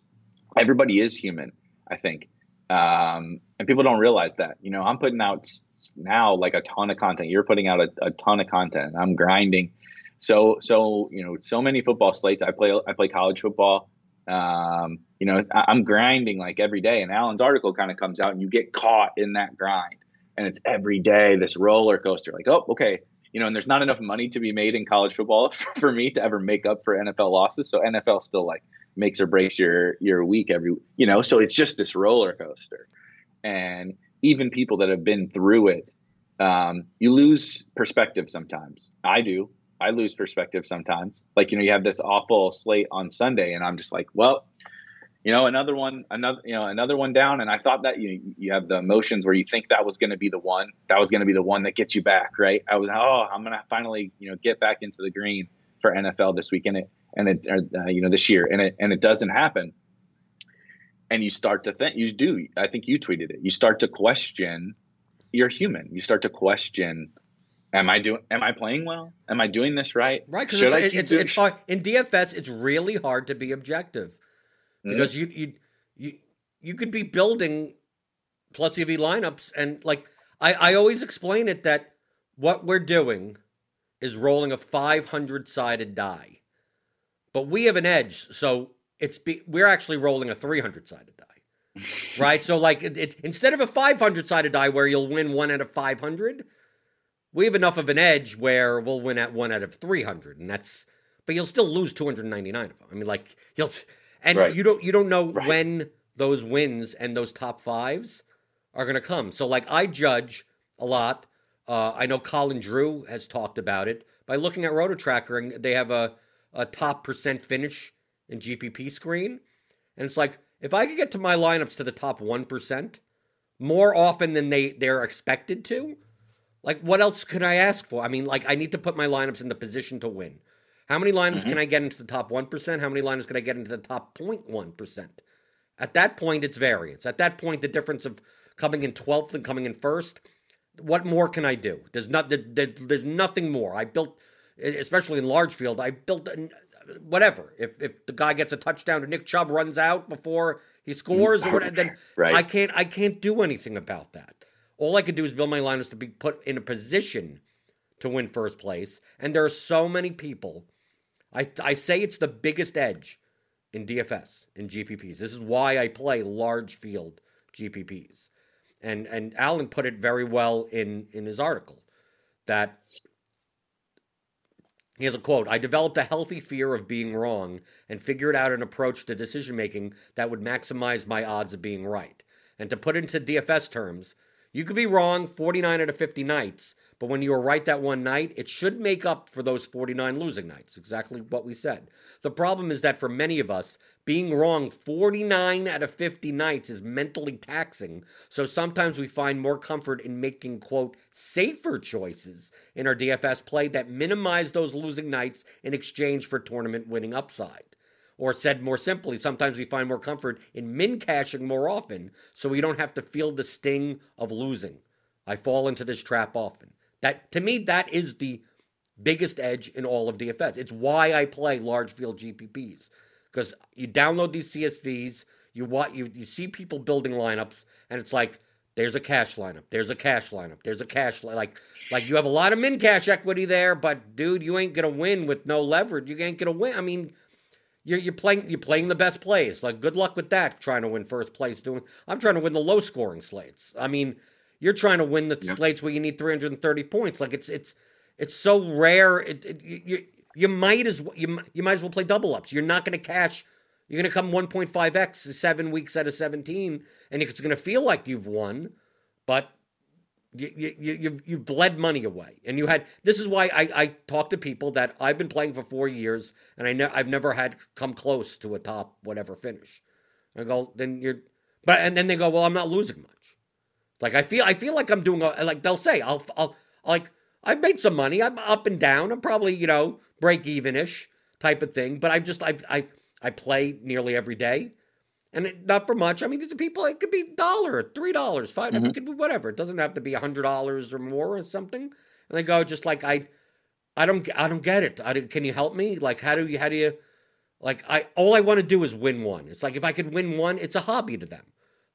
S2: everybody is human. I think, um, and people don't realize that. You know, I'm putting out now like a ton of content. You're putting out a, a ton of content. I'm grinding. So so you know, so many football slates. I play I play college football. Um, you know, I'm grinding like every day. And Alan's article kind of comes out, and you get caught in that grind and it's every day this roller coaster. Like, oh, okay, you know, and there's not enough money to be made in college football for me to ever make up for NFL losses. So NFL still like makes or breaks your your week every, you know. So it's just this roller coaster, and even people that have been through it, um, you lose perspective sometimes. I do. I lose perspective sometimes. Like you know, you have this awful slate on Sunday, and I'm just like, well you know another one another you know another one down and i thought that you you have the emotions where you think that was going to be the one that was going to be the one that gets you back right? I was oh i'm going to finally you know get back into the green for nfl this week and it and it uh, you know this year and it and it doesn't happen. And you start to think you do i think you tweeted it you start to question you're human you start to question am i doing am i playing well? Am i doing this right?
S1: Right because it's, it's, it's hard in dfs it's really hard to be objective mm-hmm. because you you you you could be building plus EV lineups and like I I always explain it that what we're doing is rolling a 500 sided die, but we have an edge, so it's be, we're actually rolling a 300 sided die, right? So like it, it, instead of a 500 sided die where you'll win one out of 500, we have enough of an edge where we'll win at one out of 300, and that's but you'll still lose 299 of them. I mean, like you'll and right. you don't you don't know right. when those wins and those top fives are going to come. So like I judge a lot. Uh, I know Colin Drew has talked about it by looking at RotoTracker and they have a a top percent finish in GPP screen, and it's like if I could get to my lineups to the top one percent more often than they they're expected to, like what else could I ask for? I mean, like I need to put my lineups in the position to win. How many lineups mm-hmm. can I get into the top 1%? How many lineups can I get into the top 0.1%? At that point, it's variance. At that point, the difference of coming in 12th and coming in first, what more can I do? There's not there's nothing more. I built especially in large field, I built whatever. If if the guy gets a touchdown and Nick Chubb runs out before he scores or whatever, then right. I can't I can't do anything about that. All I could do is build my lineups to be put in a position to win first place. And there are so many people I, I say it's the biggest edge in DFS in GPPs. This is why I play large field GPPs. And and Alan put it very well in in his article that he has a quote I developed a healthy fear of being wrong and figured out an approach to decision making that would maximize my odds of being right. And to put into DFS terms, you could be wrong 49 out of 50 nights, but when you were right that one night, it should make up for those 49 losing nights. Exactly what we said. The problem is that for many of us, being wrong 49 out of 50 nights is mentally taxing. So sometimes we find more comfort in making, quote, safer choices in our DFS play that minimize those losing nights in exchange for tournament winning upside. Or said more simply, sometimes we find more comfort in min cashing more often so we don't have to feel the sting of losing. I fall into this trap often. That to me, that is the biggest edge in all of DFS. It's why I play large field GPPs because you download these CSVs, you what you you see people building lineups, and it's like there's a cash lineup, there's a cash lineup, there's a cash li- like like you have a lot of min cash equity there, but dude, you ain't gonna win with no leverage. You ain't gonna win. I mean. You're, you're playing you're playing the best plays. Like good luck with that. Trying to win first place. Doing I'm trying to win the low scoring slates. I mean, you're trying to win the slates where you need 330 points. Like it's it's it's so rare. It, it you you might as well you you might as well play double ups. You're not going to cash. You're going to come 1.5x seven weeks out of 17, and it's going to feel like you've won, but you, you, you've you've bled money away, and you had. This is why I, I talk to people that I've been playing for four years, and I ne- I've never had come close to a top whatever finish. I go, then you're, but and then they go, well, I'm not losing much. Like I feel I feel like I'm doing a, like they'll say I'll I'll like I've made some money. I'm up and down. I'm probably you know break even ish type of thing. But I just I I I play nearly every day, and it, not for much. I mean, these are people. It could be dollar, three dollars, 5
S2: Mhm.
S1: It could be whatever. It doesn't have to be a hundred dollars or more or something. And they go just like I, I don't I don't get it. I, don't- can you help me? Like how do you how do you like I all I want to do is win one. It's like if I could win one, it's a hobby to them.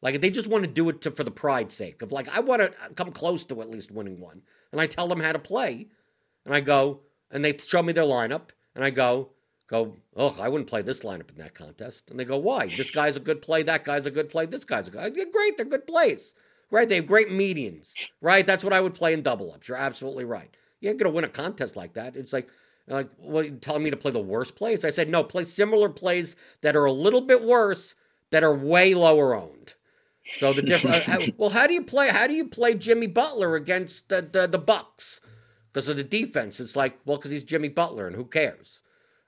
S1: Like they just want to do it to, for the pride's sake of like I want to uh, come close to at least winning one. And I tell them how to play, and I go and they show me their lineup, and I go go. Oh, I wouldn't play this lineup in that contest. And they go, why? This guy's a good play. That guy's a good play. This guy's a good. Yeah, great. They're good plays. Right? They have great medians. Right? That's what I would play in double ups. You're absolutely right. You ain't gonna win a contest like that. It's like. Like, well, you telling me to play the worst plays? I said, no, play similar plays that are a little bit worse, that are way lower owned. So the difference. Uh, well, how do you play? How do you play Jimmy Butler against the the, the Bucks? Because of the defense, it's like, well, because he's Jimmy Butler, and who cares?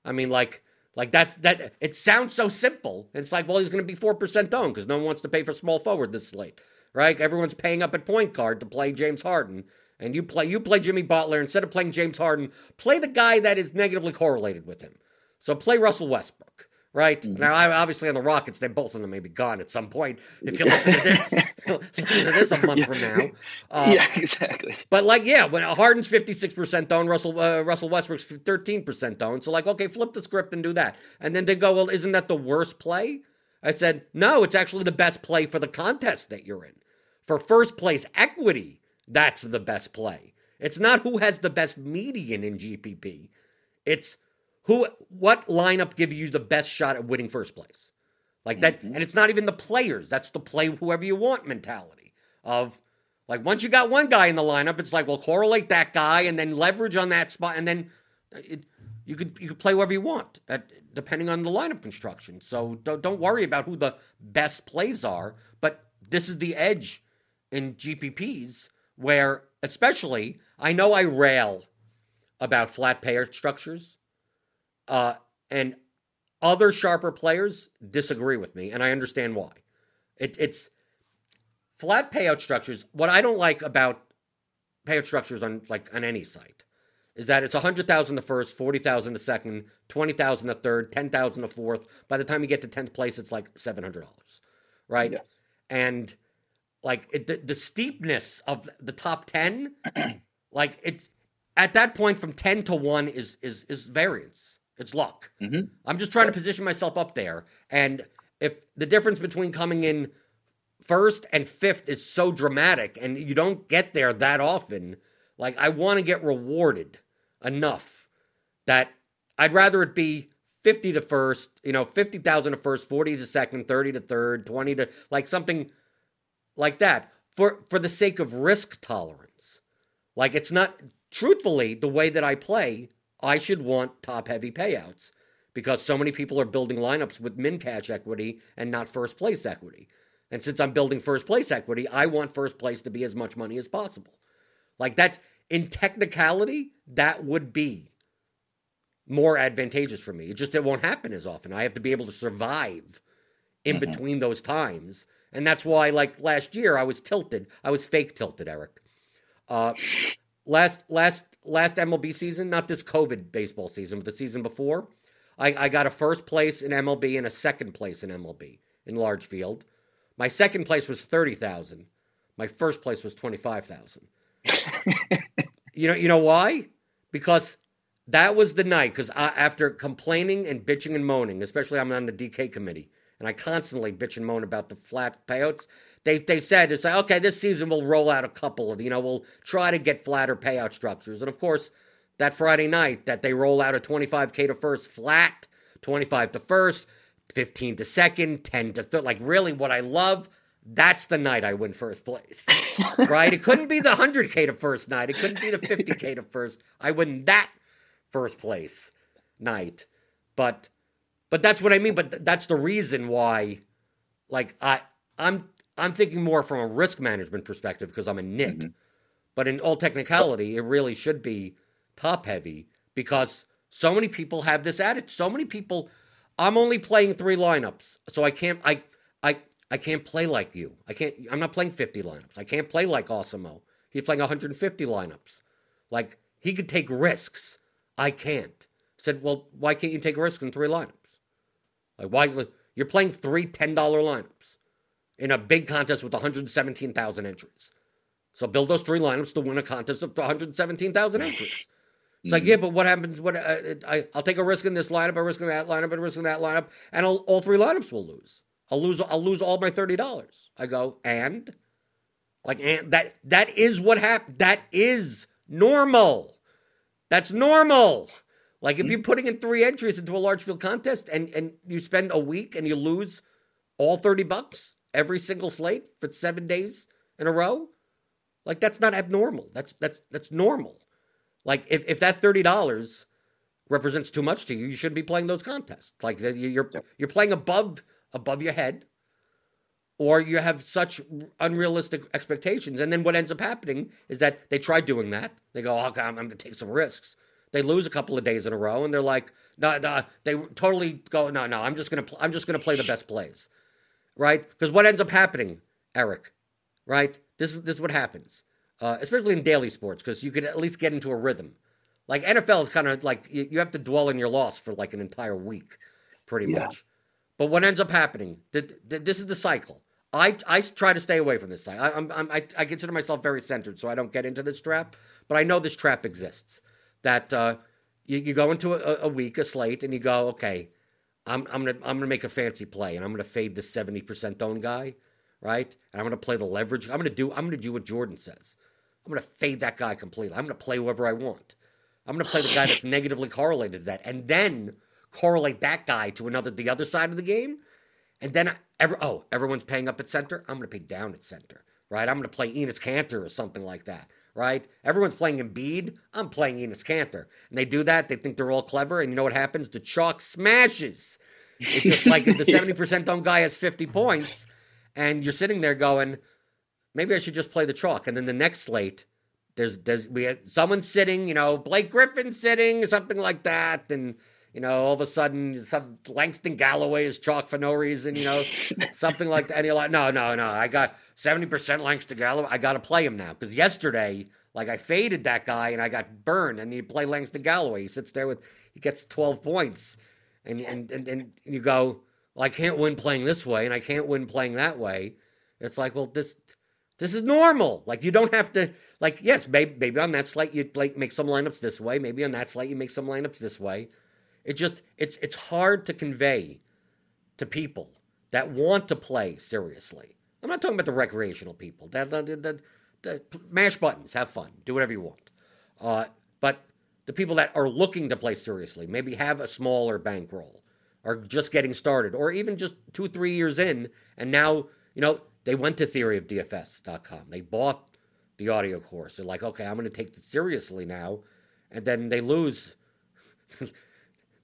S1: I mean, like, like that's that. It sounds so simple. It's like, well, he's going to be four percent owned because no one wants to pay for small forward this slate, right? Everyone's paying up at point guard to play James Harden, and you play you play Jimmy Butler instead of playing James Harden. Play the guy that is negatively correlated with him. So play Russell Westbrook. Right
S2: Mhm.
S1: now, I- obviously on the Rockets, they both of them may be gone at some point. If you listen to this, listen to this a month from now, uh,
S2: yeah, exactly.
S1: but like, yeah, when Harden's fifty six percent owned, Russell uh, Russell Westbrook's thirteen percent owned. So like, okay, flip the script and do that. And then they go, well, isn't that the worst play? I said, no, it's actually the best play for the contest that you're in. For first place equity, that's the best play. It's not who has the best median in GPP. It's who what lineup give you the best shot at winning first place. Like that,
S2: Mhm.
S1: and it's not even the players. That's the play whoever you want mentality of like once you got one guy in the lineup, it's like well correlate that guy and then leverage on that spot, and then it, you could you could play whoever you want at, depending on the lineup construction. So don't don't worry about who the best plays are, but this is the edge in GPPs where especially I know I rail about flat payer structures, uh, and other sharper players disagree with me, and I understand why. It, it's flat payout structures. What I don't like about payout structures on like on any site is that it's a hundred thousand the first, forty thousand the second, twenty thousand the third, ten thousand the fourth. By the time you get to tenth place, it's like seven hundred dollars, right?
S2: Yes.
S1: and like it, the, the steepness of the top 10 like it's at that point from 10 to 1 is is is variance it's luck
S2: Mhm.
S1: i'm just trying to position myself up there and if the difference between coming in first and fifth is so dramatic and you don't get there that often like i want to get rewarded enough that i'd rather it be 50 to first you know 50000 to first 40 to second 30 to third 20 to like something like that for for the sake of risk tolerance. Like it's not truthfully the way that I play, I should want top heavy payouts because so many people are building lineups with min cash equity and not first place equity. And since I'm building first place equity, I want first place to be as much money as possible. Like that in technicality, that would be more advantageous for me. It just it won't happen as often. I have to be able to survive in
S2: Mhm.
S1: between those times. And that's why, like last year, I was tilted. I was fake tilted, Eric. Uh, last last last MLB season, not this COVID baseball season, but the season before, I, I got a first place in MLB and a second place in MLB in large field. My second place was thirty thousand. My first place was twenty five thousand. you know, you know why? Because that was the night because after complaining and bitching and moaning, especially I'm on the DK committee, and I constantly bitch and moan about the flat payouts. They they said it's like okay, this season we'll roll out a couple of you know we'll try to get flatter payout structures, and of course that Friday night that they roll out a 25k to first flat, 25 to first, 15 to second, 10 to third. Like really, what I love. That's the night I win first place, right? It couldn't be the 100K to first night. It couldn't be the 50K to first. I win that first place night. But but that's what I mean. But th- that's the reason why, like I I'm I'm thinking more from a risk management perspective because I'm a nit. Mm-hmm. But in all technicality, it really should be top heavy because so many people have this attitude. So many people. I'm only playing three lineups, so I can't. I I I can't play like you. I can't. I'm not playing 50 lineups. I can't play like Awesemo. He's playing 150 lineups. Like he could take risks. I can't. said, well, why can't you take a risk in three lineups? Like why you're playing three $10 lineups in a big contest with 117,000 entries. So build those three lineups to win a contest of 117,000 entries. It's like, yeah, but what happens? What uh, I, I'll take a risk in this lineup, a risk in that lineup, a risk in that lineup, and I'll, all three lineups will lose. I'll lose. I'll lose all my thirty dollars. I go and like and that. That is what happened. That is normal. That's normal. Like if mm. you're putting in three entries into a large field contest and, and you spend a week and you lose all 30 bucks every single slate for seven days in a row, like that's not abnormal. That's that's that's normal. Like if, if that thirty dollars represents too much to you, you shouldn't be playing those contests. Like you're you're playing above above your head, or you have such unrealistic expectations. And then what ends up happening is that they try doing that. They go, "Oh, I'm, I'm going to take some risks." They lose a couple of days in a row, and they're like, no, no, they totally go, no, no, I'm just gonna, I'm just gonna play the best plays, right? Because what ends up happening, Eric, right? This, this is what happens, uh, especially in daily sports, because you could at least get into a rhythm. Like NFL is kind of like you, you, have to dwell in your loss for like an entire week, pretty yeah. much. But what ends up happening? The, the, this is the cycle. I, I try to stay away from this. I, I'm, I'm, I, I consider myself very centered, so I don't get into this trap. But I know this trap exists that uh, you, you, go into a, a, week, a slate, and you go, okay, I'm, I'm gonna I'm gonna make a fancy play, and I'm gonna fade the seventy percent own guy, right? And I'm gonna play the leverage. I'm gonna do I'm gonna do what Jordan says. I'm gonna fade that guy completely. I'm gonna play whoever I want. I'm gonna play the guy that's negatively correlated to that, and then correlate that guy to another the other side of the game. And then I, every, oh, everyone's paying up at center. I'm going to pay down at center, right? I'm going to play Enes Kanter or something like that right? Everyone's playing Embiid. I'm playing Enes Kanter. And they do that. They think they're all clever. And you know what happens? The chalk smashes. It's just like if the 70% owned guy has 50 points and you're sitting there going, maybe I should just play the chalk. And then the next slate, there's, there's, we had someone sitting, you know, Blake Griffin sitting, something like that. And, you know, all of a sudden, some Langston Galloway is chalk for no reason, you know, something like that. And you're like, no, no, no, I got 70% Langston Galloway. I got to play him now. Because yesterday, like, I faded that guy and I got burned. And you play Langston Galloway. He sits there with, he gets 12 points. And, and, and, and you go, well, I can't win playing this way and I can't win playing that way. It's like, well, this, this is normal. Like, you don't have to, like, yes, maybe, maybe on that slate you like make some lineups this way. Maybe on that slate you make some lineups this way it just it's it's hard to convey to people that want to play seriously. I'm not talking about the recreational people. That the mash buttons, have fun, do whatever you want. Uh, but the people that are looking to play seriously, maybe have a smaller bankroll, are just getting started, or even just two, three years in, and now you know they went to theoryofdfs.com. They bought the audio course. They're like, okay, I'm going to take this seriously now, and then they lose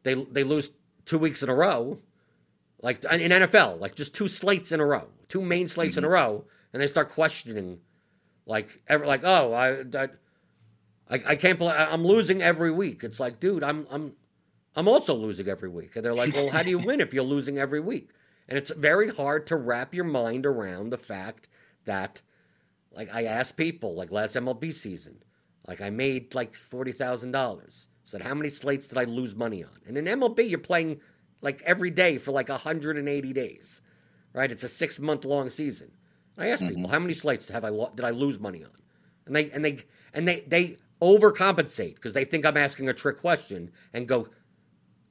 S1: they they lose two weeks in a row, like in NFL, like just two slates in a row, two main slates mm-hmm. in a mm-hmm. row, and they start questioning, like ever, like oh I, I I, can't play. I'm losing every week. It's like, dude, I'm I'm I'm also losing every week. And they're like, well, how do you win if you're losing every week? And it's very hard to wrap your mind around the fact that, like, I asked people, like last MLB season, like I made like forty thousand dollars. Said, how many slates did I lose money on? And in MLB, you're playing like every day for like 180 days, right? It's a six month long season. I asked mm-hmm. people, how many slates have I did I lose money on? And they and they and they they overcompensate because they think I'm asking a trick question and go,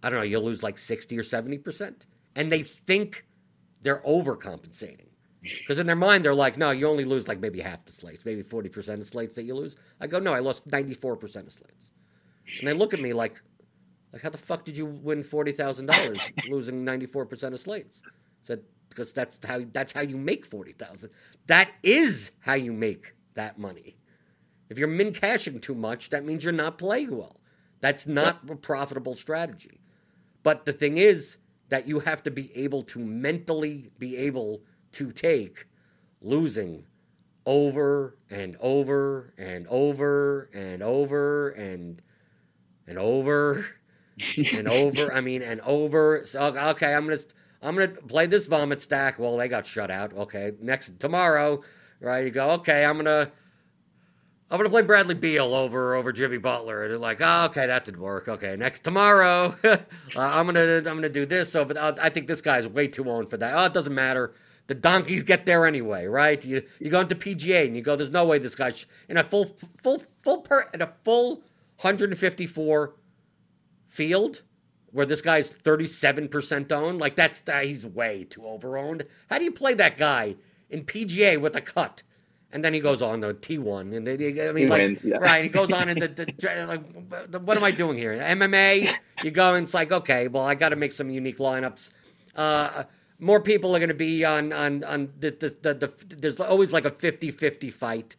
S1: I don't know, you'll lose like 60 or 70%. And they think they're overcompensating. Because in their mind, they're like, no, you only lose like maybe half the slates, maybe 40% of slates that you lose. I go, no, I lost 94% of slates. And they look at me like, like how the fuck did you win $40,000 losing 94% of slates? I said, because that's how that's how you make 40,000. That is how you make that money. If you're min cashing too much, that means you're not playing well. That's not a profitable strategy. But the thing is that you have to be able to mentally be able to take losing over and over and over and over and and over and over. I mean, and over. So, okay, I'm gonna I'm gonna play this vomit stack. Well, they got shut out. Okay, next tomorrow, right? You go. Okay, I'm gonna I'm gonna play Bradley Beal over over Jimmy Butler. And they're like, oh, okay, that didn't work. Okay, next tomorrow, uh, I'm gonna I'm gonna do this. So, but uh, I think this guy's way too old for that. Oh, it doesn't matter. The donkeys get there anyway, right? You you go into PGA and you go, there's no way this guy's in a full full full per in a full 154 field where this guy's 37% owned. Like that's he's way too over owned. How do you play that guy in PGA with a cut? and then he goes on the T one, and they, I mean, like, wins, yeah. right? He goes on, and the, the, like, what am I doing here? MMA? You go, and it's like, okay, well, I got to make some unique lineups. Uh, more people are going to be on on on the the, the the, There's always like a 50-50 fight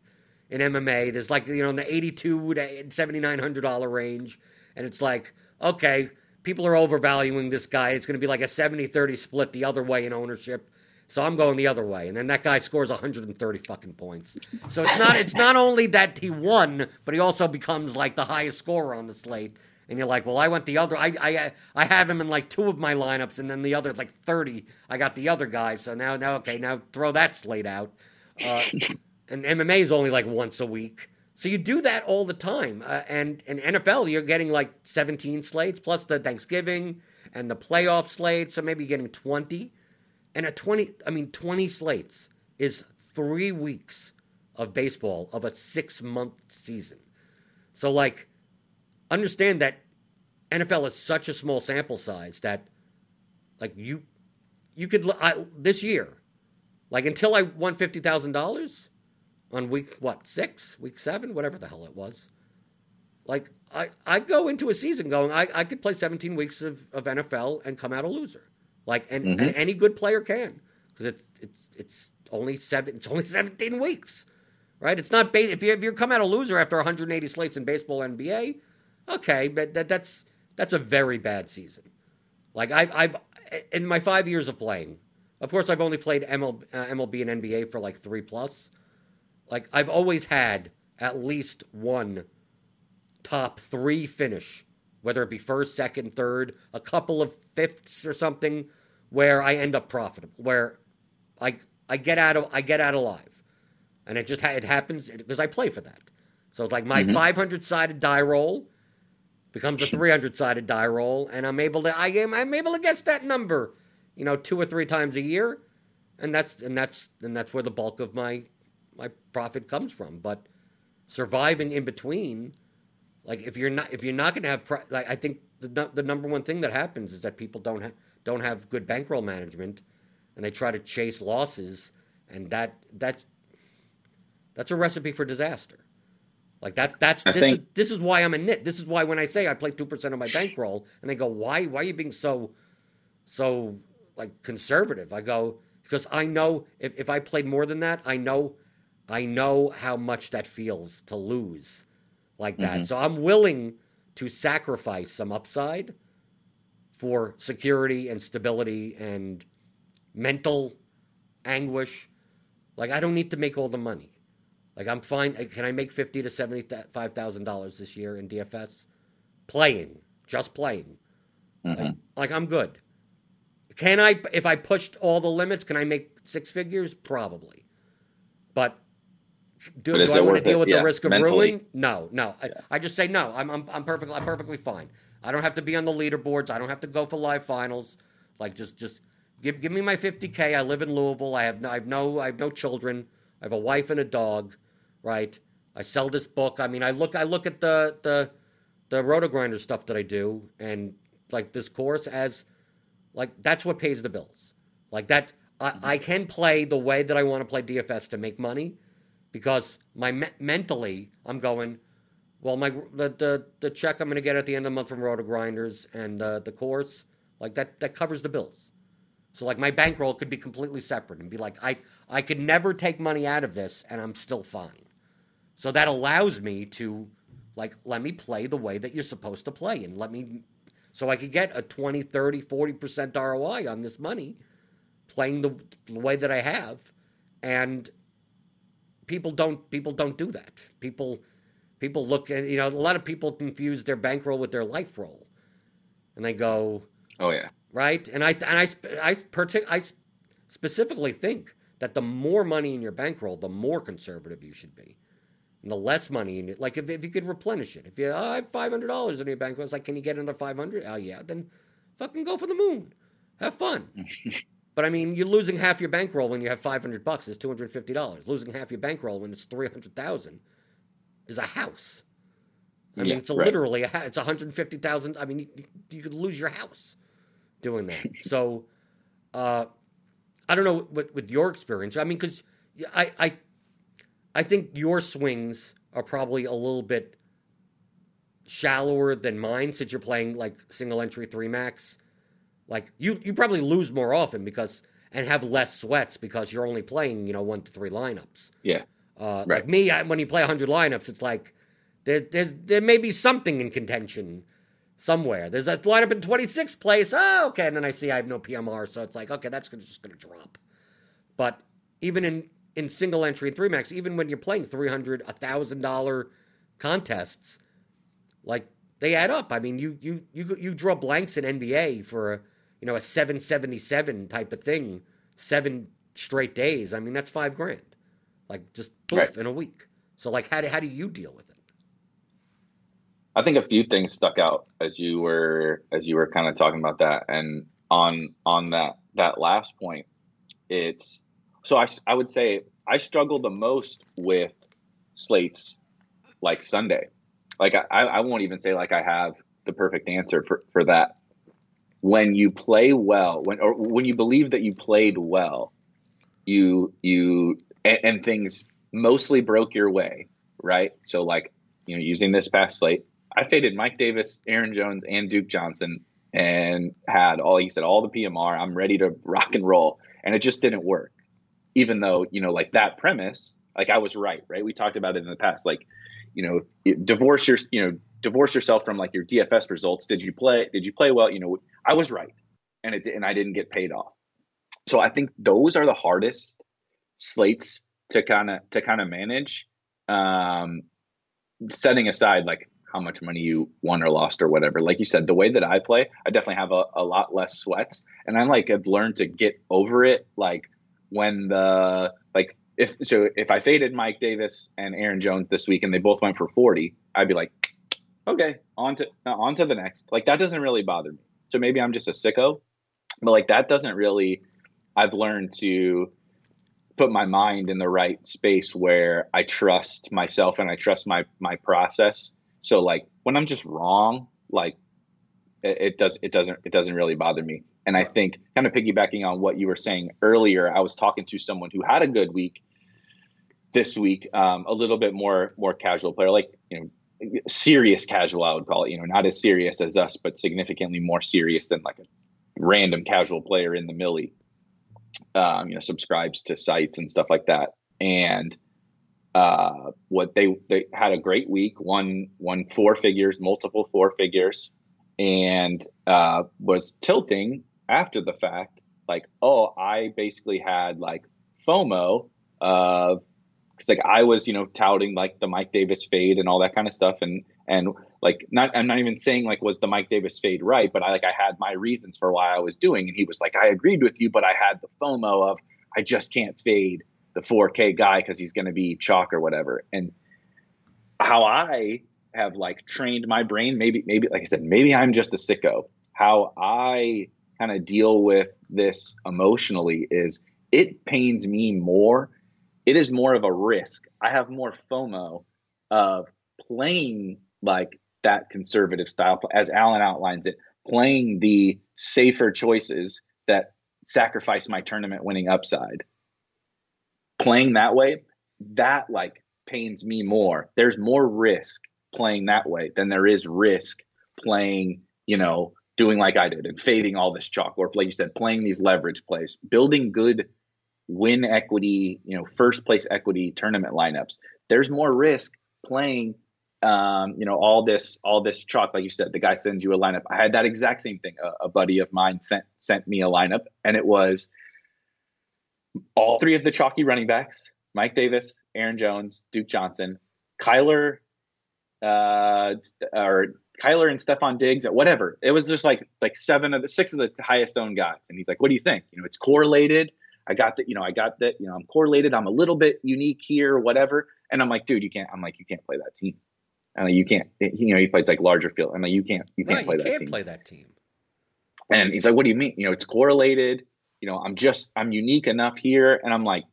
S1: in MMA. There's like you know in the eighty two to seventy nine hundred dollar range, and it's like, okay, people are overvaluing this guy. It's going to be like a 70-30 split the other way in ownership so I'm going the other way, and then that guy scores 130 fucking points. So it's not it's not only that he won, but he also becomes like the highest scorer on the slate. And you're like, well, I went the other. I I I have him in like two of my lineups, and then the other like 30. I got the other guy. So now now okay, now throw that slate out. Uh, and MMA is only like once a week. So you do that all the time. Uh, and in NFL, you're getting like 17 slates plus the Thanksgiving and the playoff slate. So maybe you're getting 20. And a 20, I mean, 20 slates is three weeks of baseball of a six month season. So, like, understand that NFL is such a small sample size that, like, you, you could, I, this year, like, until I won $50,000 on week, what, six, week seven, whatever the hell it was, like, I, I go into a season going, I, I could play 17 weeks of, of NFL and come out a loser. Like, and, mm-hmm. and any good player can because it's it's it's only seven. It's only seventeen weeks, right? It's not ba- if you if you come out a loser after 180 slates in baseball, NBA, okay, but that that's that's a very bad season. Like I've I've in my five years of playing, of course I've only played ML, uh, MLB and NBA for like three plus. Like I've always had at least one top three finish whether it be first, second, third, a couple of fifths or something, where I end up profitable, where I I get out of I get out alive, and it just it happens because I play for that. So it's like my mm-hmm. 500 sided die roll becomes a 300 sided die roll, and I'm able to I am I'm able to guess that number, you know, two or three times a year, and that's and that's and that's where the bulk of my my profit comes from. But surviving in between like if you're not if you're not going to have like I think the the number one thing that happens is that people don't have don't have good bankroll management, and they try to chase losses, and that that that's a recipe for disaster. Like that that's I this think... is this is why I'm a nit. This is why when I say I play two percent of my bankroll, and they go, why why are you being so so like conservative? I go because I know if, if I played more than that, I know I know how much that feels to lose like that. Mm-hmm. So I'm willing to sacrifice some upside for security and stability and mental anguish. Like I don't need to make all the money. Like I'm fine. Can I make fifty to seventy-five thousand dollars this year in DFS? Playing, just playing. Mm-hmm. Like, like I'm good. Can I? If I pushed all the limits, can I make six figures? Probably. But do, do I want to deal with the risk of mentally. ruin? No, no. Yeah. I, I, just say no. I'm, I'm, I'm perfectly, I'm perfectly fine. I don't have to be on the leaderboards. I don't have to go for live finals. Like just, just give, give me my 50k. I live in Louisville. I have, no, I have no, I have no children. I have a wife and a dog, right? I sell this book. I mean, I look I look at the the the RotoGrinder stuff that I do and like this course as like that's what pays the bills. Like that I, I can play the way that I want to play DFS to make money because my me- mentally I'm going well my the, the the check I'm going to get at the end of the month from RotoGrinders and uh, the course like that that covers the bills. So like my bankroll could be completely separate and be like I I could never take money out of this and I'm still fine. So that allows me to like let me play the way that you're supposed to play and let me so I could get a 20, 30, 40% ROI on this money playing the, the way that I have and people don't people don't do that. People people look at you know a lot of people confuse their bankroll with their life roll. And they go,
S2: "Oh yeah."
S1: right? And I and I I, partic- I specifically think that the more money in your bankroll, the more conservative you should be. And the less money in it, like if, if you could replenish it. If you oh, I have five hundred dollars in your bankroll, it's like, can you get another five hundred? Oh yeah, then fucking go for the moon. Have fun. but I mean, you're losing half your bankroll when you have five hundred bucks. It's two hundred fifty dollars. Losing half your bankroll when it's three hundred thousand is a house. I yeah, mean, it's a, right. literally a, it's one hundred fifty thousand. I mean, you, you could lose your house doing that. so, uh, I don't know what with your experience. I mean, because I, I, I think your swings are probably a little bit shallower than mine since you're playing like single entry three max. Like you, you probably lose more often because and have less sweats because you're only playing you know one to three lineups.
S2: Yeah.
S1: Uh, right. Like me, I, when you play 100 lineups, it's like there, there's there may be something in contention somewhere. There's a lineup in 26th place. Oh, okay. And then I see I have no PMR, so it's like, okay, that's just going to drop. But even in, in single entry and three max, even when you're playing 300 $1,000 contests, like they add up. I mean, you you you you draw blanks in NBA for a, you know a 777 type of thing, seven straight days. I mean, that's five grand, like just poof right. in a week. So like, how do how do you deal with it?
S2: I think a few things stuck out as you were as you were kind of talking about that, and on on that that last point, it's so I I would say I struggle the most with slates like Sunday. Like I I won't even say like I have the perfect answer for for that. When you play well, when or when you believe that you played well, you you and, and things mostly broke your way, right? So like you know using this past slate I faded Mike Davis, Aaron Jones, and Duke Johnson, and had all he said all the PMR. I'm ready to rock and roll, and it just didn't work. Even though you know, like that premise, like I was right, right? We talked about it in the past, like you know, divorce your, you know, divorce yourself from like your DFS results. Did you play? Did you play well? You know, I was right, and it and I didn't get paid off. So I think those are the hardest slates to kind of to kind of manage. Um, setting aside like how much money you won or lost or whatever. Like you said, the way that I play, I definitely have a, a lot less sweats. And I'm like I've learned to get over it. Like when the like if so if I faded Mike Davis and Aaron Jones this week and they both went for 40, I'd be like, okay, on to uh, on to the next. Like that doesn't really bother me. So maybe I'm just a sicko. But like that doesn't really I've learned to put my mind in the right space where I trust myself and I trust my my process so like when I'm just wrong, like it, it does it doesn't it doesn't really bother me. And I think kind of piggybacking on what you were saying earlier, I was talking to someone who had a good week this week, um, a little bit more more casual player, like you know, serious casual. I would call it. You know, not as serious as us, but significantly more serious than like a random casual player in the millie. Um, you know, subscribes to sites and stuff like that, and uh, what they they had a great week, won won four figures, multiple four figures, and uh, was tilting after the fact, like, oh, I basically had like FOMO of because like I was, you know, touting like the Mike Davis fade and all that kind of stuff, and and like not I'm not even saying like was the Mike Davis fade right, but I like I had my reasons for why I was doing, and he was like, I agreed with you, but I had the FOMO of I just can't fade the 4K guy because he's going to be chalk or whatever. And how I have like trained my brain, maybe, maybe, like I said, maybe I'm just a sicko. How I kind of deal with this emotionally is it pains me more. It is more of a risk. I have more FOMO of playing like that conservative style, as Alan outlines it, playing the safer choices that sacrifice my tournament winning upside. Playing that way, that like pains me more. There's more risk playing that way than there is risk playing, you know, doing like I did and fading all this chalk, or like you said, playing these leverage plays, building good win equity, you know, first place equity tournament lineups. There's more risk playing um, you know, all this, all this chalk, like you said, the guy sends you a lineup. I had that exact same thing. A, a, buddy of mine sent sent me a lineup, and it was all three of the chalky running backs: Mike Davis, Aaron Jones, Duke Johnson, Kyler, uh, or Kyler and Stefon Diggs, or whatever. It was just like like seven of the six of the highest owned guys, and he's like, "What do you think? You know, it's correlated." I got that, you know, I got that, you know, I'm correlated. I'm a little bit unique here, whatever. And I'm like, dude, you can't. I'm like, you can't play that team. And like, you can't. You know, he plays like larger field. I'm like, you can't. You can't right, play you that can't team.
S1: play that team.
S2: And he's like, what do you mean? You know, it's correlated. You know, I'm just I'm unique enough here. And I'm like,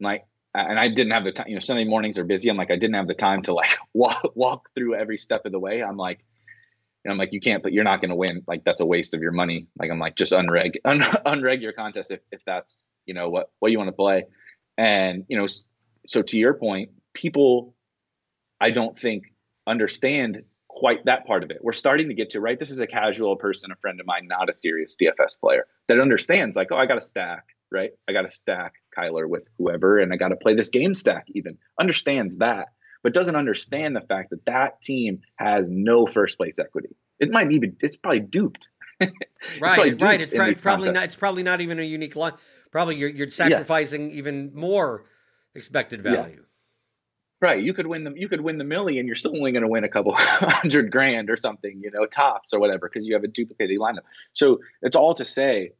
S2: like, and I didn't have the time. You know, Sunday mornings are busy. I'm like, I didn't have the time to like walk walk through every step of the way. I'm like, and I'm like, you can't, but you're not going to win. Like that's a waste of your money. Like I'm like, just unreg, un- unreg your contest if, if that's you know what what you want to play. And you know, so to your point, people, I don't think understand quite that part of it. We're starting to get to right. This is a casual person, a friend of mine, not a serious DFS player that understands like, oh, I got to stack, right? I got to stack Kyler with whoever, and I got to play this game stack. Even understands that but doesn't understand the fact that that team has no first place equity. It might even it's probably duped.
S1: it's right, probably duped right. It's probably, not. It's probably not even a unique line. Probably you're you're sacrificing yeah. even more expected value. Yeah.
S2: Right, you could win them. You could win the million. You're still only going to win a couple hundred grand or something, you know, tops or whatever, because you have a duplicated lineup. So it's all to say,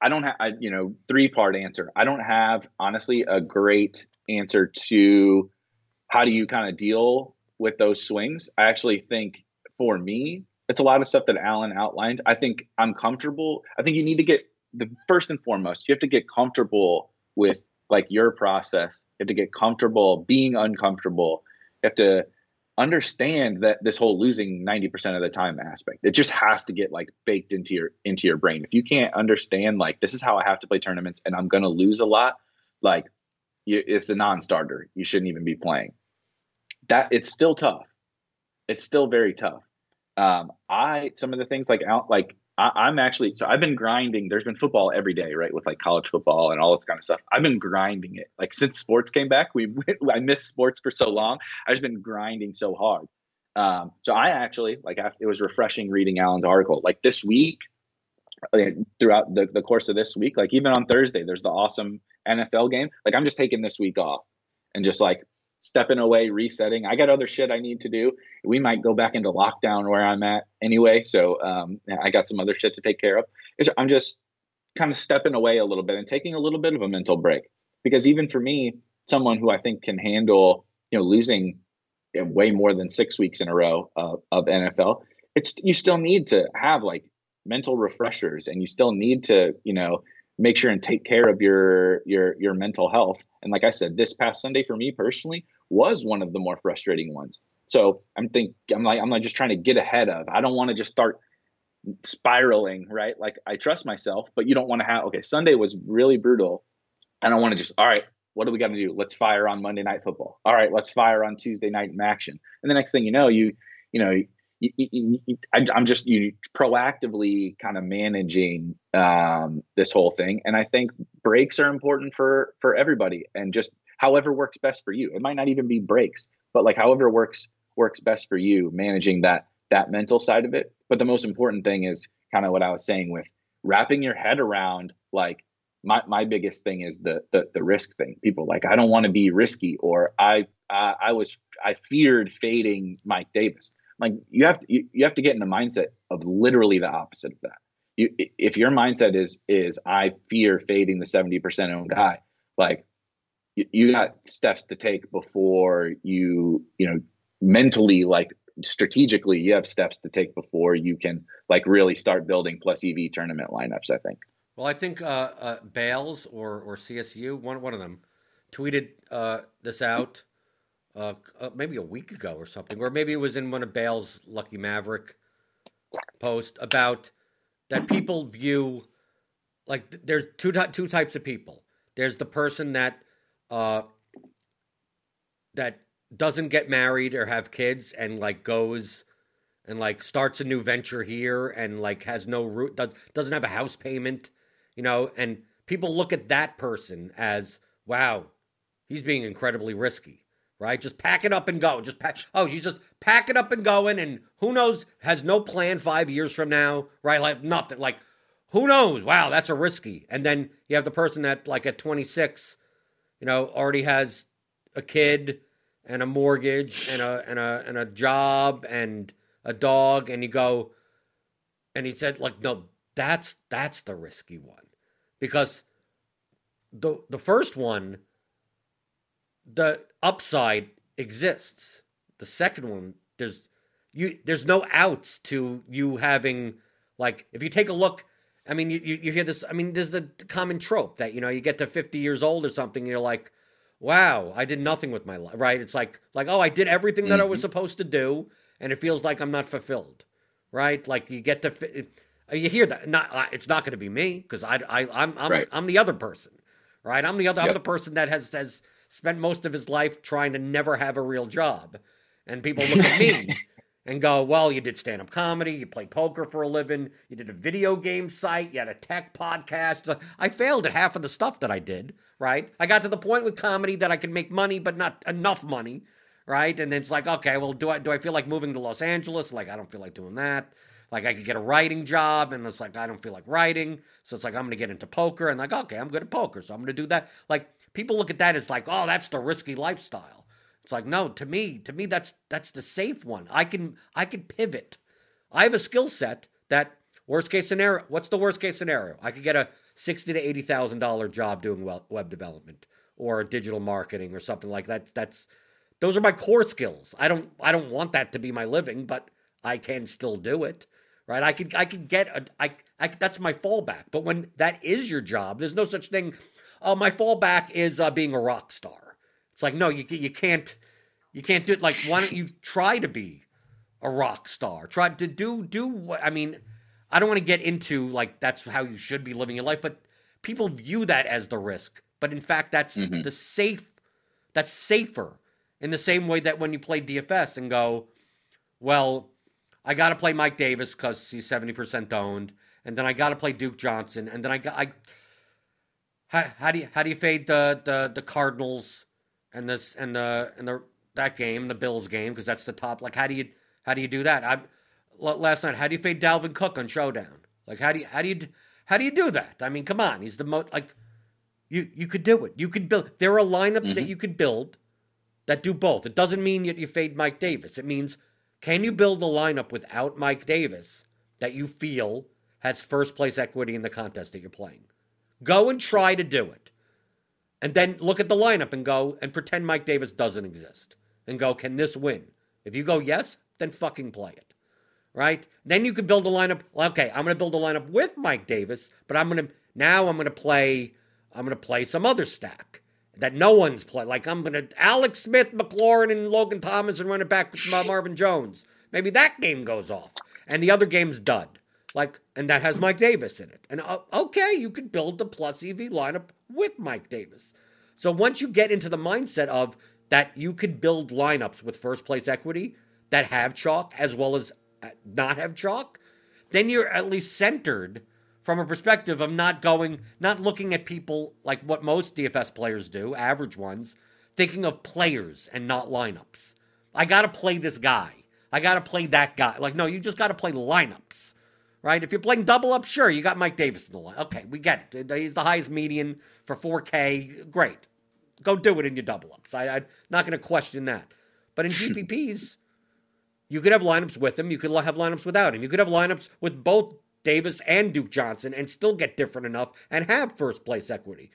S2: I don't have, you know, three part answer. I don't have honestly a great answer to how do you kind of deal with those swings? I actually think for me, it's a lot of stuff that Alan outlined. I think I'm comfortable. I think you need to get the first and foremost, you have to get comfortable with like your process. You have to get comfortable being uncomfortable. You have to understand that this whole losing 90% of the time aspect it just has to get like baked into your into your brain if you can't understand like this is how i have to play tournaments and i'm going to lose a lot like you, it's a non-starter you shouldn't even be playing that it's still tough. It's still very tough. Um, I some of the things like out like I, am actually so I've been grinding. There's been football every day, right? With like college football and all this kind of stuff. I've been grinding it. Like since sports came back, we I missed sports for so long. I've just been grinding so hard. Um, so I actually like it was refreshing reading Alan's article. Like this week, uh, throughout the, the course of this week, like even on Thursday, there's the awesome NFL game. Like I'm just taking this week off and just like stepping away, resetting. I got other shit I need to do. We might go back into lockdown where I'm at anyway. So um, I got some other shit to take care of. I'm just kind of stepping away a little bit and taking a little bit of a mental break because even for me, someone who I think can handle, you know, losing way more than six weeks in a row of, of NFL, it's you still need to have like mental refreshers and you still need to, you know, make sure and take care of your your your mental health. And like I said, this past Sunday for me personally was one of the more frustrating ones. So I'm think I'm like I'm like just trying to get ahead of. I don't want to just start spiraling, right? Like I trust myself, but you don't want to have okay, Sunday was really brutal. I don't want to just all right, what do we got to do? Let's fire on Monday night football. All right, let's fire on Tuesday night in action. And the next thing you know, you you know, you, you, you, I, am just you proactively kind of managing um, this whole thing, and I think breaks are important for for everybody, and just however works best for you. It might not even be breaks, but like however works works best for you, managing that that mental side of it. But the most important thing is kind of what I was saying with wrapping your head around like my, my biggest thing is the, the the risk thing. People like I don't want to be risky, or I I, I was I feared fading Mike Davis. Like you have to you, you have to get in the mindset of literally the opposite of that. You, if your mindset is is I fear fading the seventy percent owned guy, like you, you got steps to take before you you know mentally like strategically you have steps to take before you can like really start building plus EV tournament lineups. I think.
S1: Well, I think uh, uh, Bales or or CSU one one of them tweeted uh, this out uh, uh, maybe a week ago or something, or maybe it was in one of Bale's Lucky Maverick post about that people view like there's two two types of people. There's the person that uh, that doesn't get married or have kids and like goes and like starts a new venture here and like has no root does, doesn't have a house payment, you know, and people look at that person as wow, he's being incredibly risky right? Just pack it up and go. Just pack. Oh, you just pack it up and going, and who knows? Has no plan five years from now, right? Like nothing. Like who knows? Wow, that's a risky. And then you have the person that, like at 26, you know, already has a kid and a mortgage and a and a and a job and a dog, and you go, and he said, like, no, that's that's the risky one, because the the first one the upside exists. The second one, there's you there's no outs to you having like if you take a look I mean you, you, you hear this I mean there's the common trope that you know you get to 50 years old or something and you're like wow I did nothing with my life right it's like like oh I did everything that mm-hmm. I was mm-hmm. supposed to do and it feels like I'm not fulfilled right like you get to uh, you hear that not it's not going to be me because I, I I'm I'm, right. I'm the other person right I'm the other yep. I'm the person that has has spent most of his life trying to never have a real job. And people look at me and go, well, you did stand up comedy, you played poker for a living, you did a video game site, you had a tech podcast. I failed at half of the stuff that I did, right? I got to the point with comedy that I could make money, but not enough money, right? And then it's like, okay, well, do I do I feel like moving to Los Angeles? Like, I don't feel like doing that. Like I could get a writing job, and it's like I don't feel like writing, so it's like I'm gonna get into poker, and like okay, I'm good at poker, so I'm gonna do that. Like people look at that as like, oh, that's the risky lifestyle. It's like, no, to me, to me, that's that's the safe one. I can I can pivot. I have a skill set that worst case scenario. What's the worst case scenario? I could get a sixty to eighty thousand dollar job doing web development or digital marketing or something like that. That's those are my core skills. I don't I don't want that to be my living, but I can still do it. Right? I could I could get a I, I that's my fallback. But when that is your job, there's no such thing oh, my fallback is uh, being a rock star. It's like, no, you you can't you can't do it. Like, why don't you try to be a rock star? Try to do do what I mean. I don't want to get into like that's how you should be living your life, but people view that as the risk. But in fact, that's mm-hmm. the safe. That's safer in the same way that when you play DFS and go, well, I got to play Mike Davis because he's seventy percent owned, and then I got to play Duke Johnson, and then I got I how, how do you how do you fade the the, the Cardinals and this and the and the that game, the Bills game, because that's the top. Like, how do you how do you do that? I last night, how do you fade Dalvin Cook on Showdown? Like, how do you how do you how do you do that? I mean, come on, he's the most like you you could do it. You could build. There are lineups mm-hmm. that you could build that do both. It doesn't mean that you fade Mike Davis. It means can you build a lineup without Mike Davis that you feel has first place equity in the contest that you're playing? Go and try to do it. And then look at the lineup and go and pretend Mike Davis doesn't exist. And go, can this win? If you go yes, then fucking play it. Right? Then you can build a lineup. Okay, I'm going to build a lineup with Mike Davis, but I'm going to now I'm going to play I'm going to play some other stack that no one's played. Like I'm going to Alex Smith, McLaurin, and Logan Thomas and run it back with Marvin Jones. Maybe that game goes off, and the other game's dud. Like, and that has Mike Davis in it. And uh, okay, you could build the plus EV lineup with Mike Davis. So once you get into the mindset of that you could build lineups with first place equity that have chalk as well as uh, not have chalk, then you're at least centered from a perspective of not going, not looking at people like what most DFS players do, average ones, thinking of players and not lineups. I got to play this guy. I got to play that guy. Like, no, you just got to play lineups right? If you're playing double up, sure, you got Mike Davis in the line. Okay, we get it. He's the highest median for 4K. Great. Go do it in your double ups. I, am not going to question that. But in GPPs, you could have lineups with him. You could have lineups without him. You could have lineups with both Davis and Duke Johnson and still get different enough and have first place equity.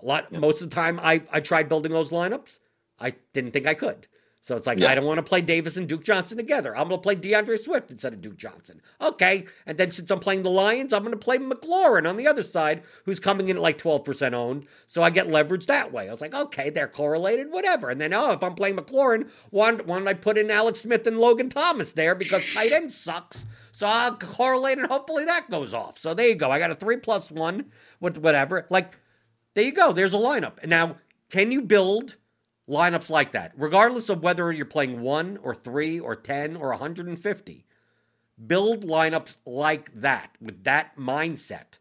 S1: A lot, most of the time, I, I tried building those lineups. I didn't think I could So it's like,
S2: Yeah.
S1: I don't want to play Davis and Duke Johnson together. I'm going to play D'Andre Swift instead of Duke Johnson. Okay. And then since I'm playing the Lions, I'm going to play McLaurin on the other side, who's coming in at like 12% owned. So I get leverage that way. I was like, okay, they're correlated, whatever. And then, oh, if I'm playing McLaurin, why, why don't I put in Alex Smith and Logan Thomas there because tight end sucks. So I'll correlate and hopefully that goes off. So there you go. I got a three plus one with whatever. Like, there you go. There's a lineup. And now, can you build lineups like that, regardless of whether you're playing one or three or 10 or 150? Build lineups like that with that mindset.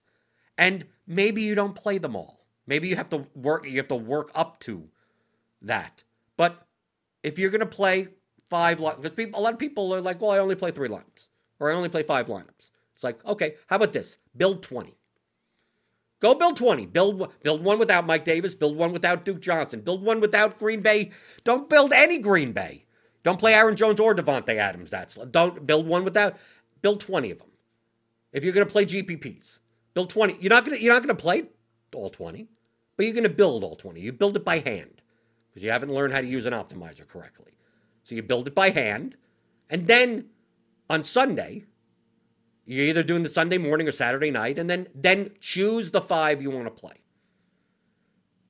S1: And maybe you don't play them all. Maybe you have to work you have to work up to that. But if you're going to play five because people a lot of people are like, "Well, I only play 3 lineups or I only play 5 lineups." It's like, "Okay, how about this? Build 20." Go build 20. Build build one without Mike Davis, build one without Duke Johnson, build one without Green Bay. Don't build any Green Bay. Don't play Aaron Jones or Davante Adams. That's don't build one without build 20 of them. If you're going to play GPPs, build 20. You're not going to you're not going to play all 20, but you're going to build all 20. You build it by hand because you haven't learned how to use an optimizer correctly. So you build it by hand, and then on Sunday, you're either doing the Sunday morning or Saturday night, and then then choose the five you want to play.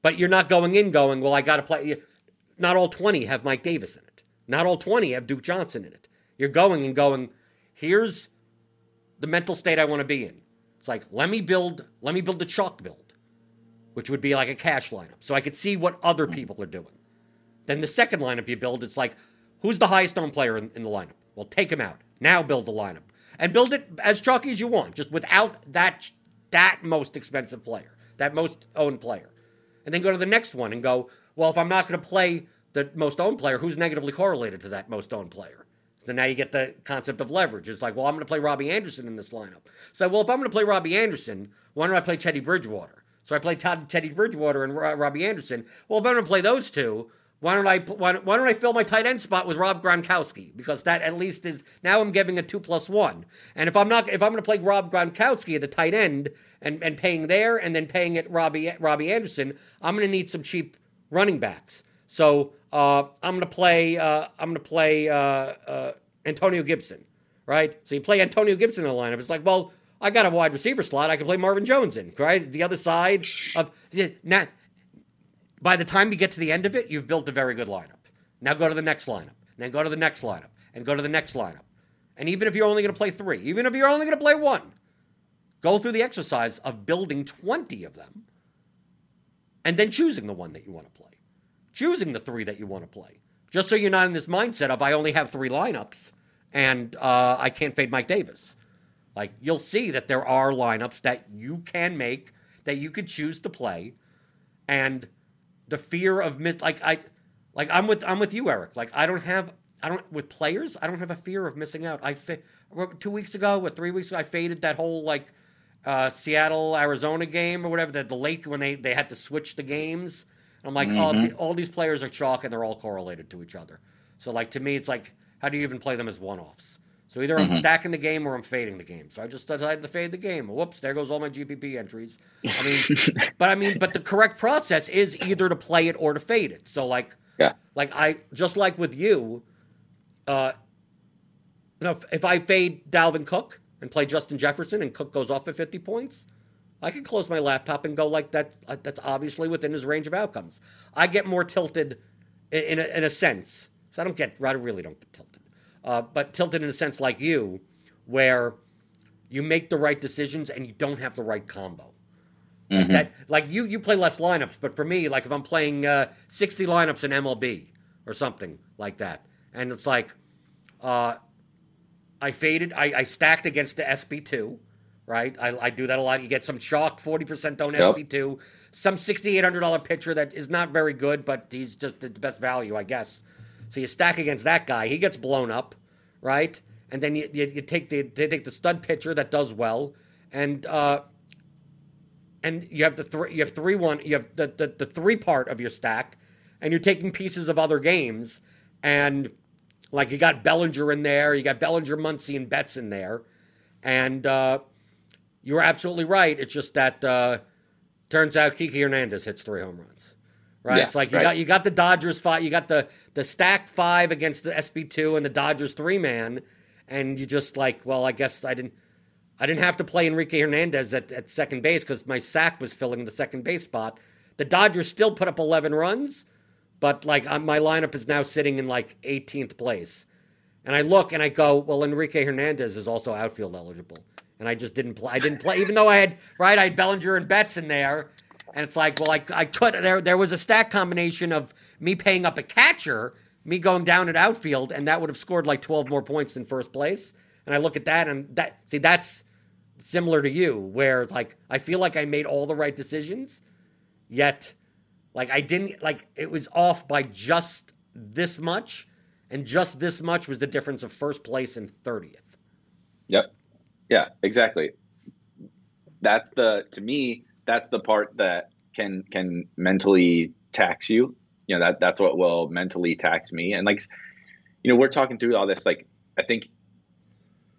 S1: But you're not going in going, well, I got to play. Not all 20 have Mike Davis in it. Not all 20 have Duke Johnson in it. You're going and going, here's the mental state I want to be in. It's like, let me build, let me build a chalk build, which would be like a cash lineup. So I could see what other hmm. people are doing. Then the second lineup you build, it's like, who's the highest owned player in, in the lineup? Well, take him out. Now build the lineup. And build it as chalky as you want, just without that that most expensive player, that most owned player. And then go to the next one and go, well, if I'm not going to play the most owned player, who's negatively correlated to that most owned player? So now you get the concept of leverage. It's like, well, I'm going to play Robbie Anderson in this lineup. So, well, if I'm going to play Robbie Anderson, why don't I play Teddy Bridgewater? So I play Todd, Teddy Bridgewater and Ro- Robbie Anderson. Well, if I'm going to play those two, why don't I why, why don't I fill my tight end spot with Rob Gronkowski? Because that at least is now I'm giving a two plus one. And if I'm not if I'm going to play Rob Gronkowski at the tight end and, and paying there and then paying at Robbie Robbie Anderson, I'm going to need some cheap running backs. So uh, I'm going to play uh, I'm going to play uh, uh, Antonio Gibson, right? So you play Antonio Gibson in the lineup. It's like, well, I got a wide receiver slot. I can play Marvin Jones in, right? The other side of now by the time you get to the end of it, you've built a very good lineup. Now go to the next lineup. Then go to the next lineup. And go to the next lineup. And even if you're only going to play three, even if you're only going to play one, go through the exercise of building 20 of them and then choosing the one that you want to play. Choosing the three that you want to play. Just so you're not in this mindset of, I only have three lineups and uh, I can't fade Mike Davis. Like, you'll see that there are lineups that you can make, that you could choose to play. And the fear of miss like I like I'm with I'm with you Eric. Like I don't have I don't with players I don't have a fear of missing out. I fa- two weeks ago what three weeks ago I faded that whole like uh, Seattle Arizona game or whatever the, the late when they they had to switch the games. I'm like oh
S2: Mhm.
S1: the, all these players are chalk and they're all correlated to each other. So like to me it's like how do you even play them as one offs so either I'm
S2: Mhm.
S1: stacking the game or I'm fading the game so I just decided to fade the game whoops there goes all my GPP entries I mean but I mean, but the correct process is either to play it or to fade it. So like,
S2: Yeah.
S1: like I just like with you, uh, you know, if, if I fade Dalvin Cook and play Justin Jefferson and Cook goes off at fifty points, I can close my laptop and go like that. uh, That's obviously within his range of outcomes. I get more tilted in, in, a, in a sense. So I don't get, I really don't get tilted, uh, but tilted in a sense like you, where you make the right decisions and you don't have the right combo.
S2: Mhm.
S1: That like you you play less lineups, but for me, like if I'm playing uh, 60 lineups in MLB or something like that, and it's like uh, I faded, I, I stacked against the SP2, right? I, I do that a lot. You get some chalk, 40% own
S2: Yep.
S1: SP2, some $6,800 pitcher that is not very good, but he's just the best value, I guess. So you stack against that guy, he gets blown up, right? And then you, you, you take the they take the stud pitcher that does well, and uh, and you have the three you have three one you have the, the the three part of your stack and you're taking pieces of other games and like you got Bellinger in there, you got Bellinger, Muncy, and Betts in there, and uh, you're absolutely right. It's just that uh, turns out Kiki Hernandez hits three home runs, right? Yeah, it's like you right. got you got the Dodgers five, you got the the stacked five against the SP two and the Dodgers three man, and you just like, well, I guess I didn't. I didn't have to play Enrique Hernandez at, at second base because my sack was filling the second base spot. The Dodgers still put up 11 runs, but like my lineup is now sitting in like 18th place. And I look and I go, well, Enrique Hernandez is also outfield eligible. And I just didn't play. I didn't play, even though I had, right, I had Bellinger and Betts in there. And it's like, well, I, I could, there, there was a stack combination of me paying up a catcher, me going down at outfield, and that would have scored like 12 more points than first place. And I look at that and that, see, that's similar to you, where like I feel like I made all the right decisions, yet like I didn't, like it was off by just this much. And just this much was the difference of first place and 30th.
S2: Yep. Yeah, exactly. That's the to me that's the part that can can mentally tax you. You know that that's what will mentally tax me. And like, you know, we're talking through all this. Like, I think,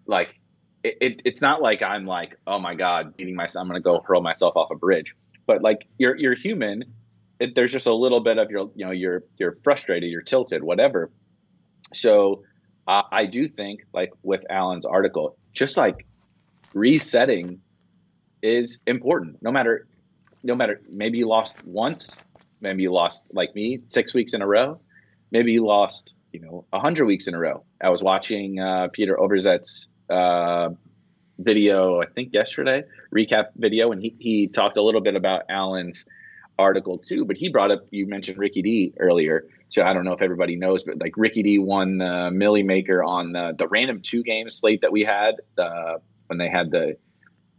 S2: like, it, it it's not like I'm like, oh my god, beating myself. I'm gonna go hurl myself off a bridge. But like, you're you're human. It, there's just a little bit of your, you know, you're you're frustrated, you're tilted, whatever. So uh, I do think, like with Alan's article, just like resetting is important. No matter, no matter, maybe you lost once, maybe you lost like me six weeks in a row, maybe you lost, you know, a hundred weeks in a row. I was watching uh, Peter Overzet's uh, video, I think yesterday, recap video, and he, he talked a little bit about Allen's article too, but he brought up, you mentioned Ricky D earlier. So I don't know if everybody knows, but like Ricky D won the Millie Maker on the, the random two game slate that we had. Uh, when they had the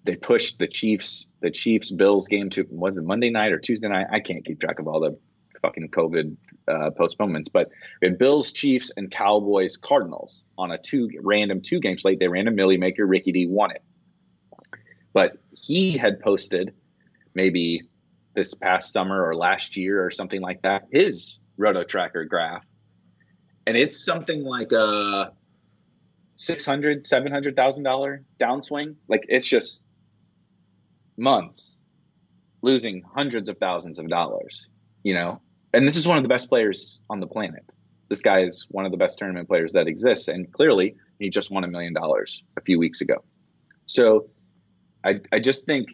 S2: they pushed the Chiefs the Chiefs Bills game to was it Monday night or Tuesday night? I can't keep track of all the fucking COVID uh, postponements, but we had Bills, Chiefs, and Cowboys Cardinals on a two random two game slate. They ran a Millie Maker. Ricky D won it, but he had posted maybe this past summer or last year or something like that his Roto Tracker graph, and it's something like a six hundred, seven hundred thousand dollar downswing. Like it's just months losing hundreds of thousands of dollars. You know, and this is one of the best players on the planet. This guy is one of the best tournament players that exists, and clearly he just won a million dollars a few weeks ago. So, I I just think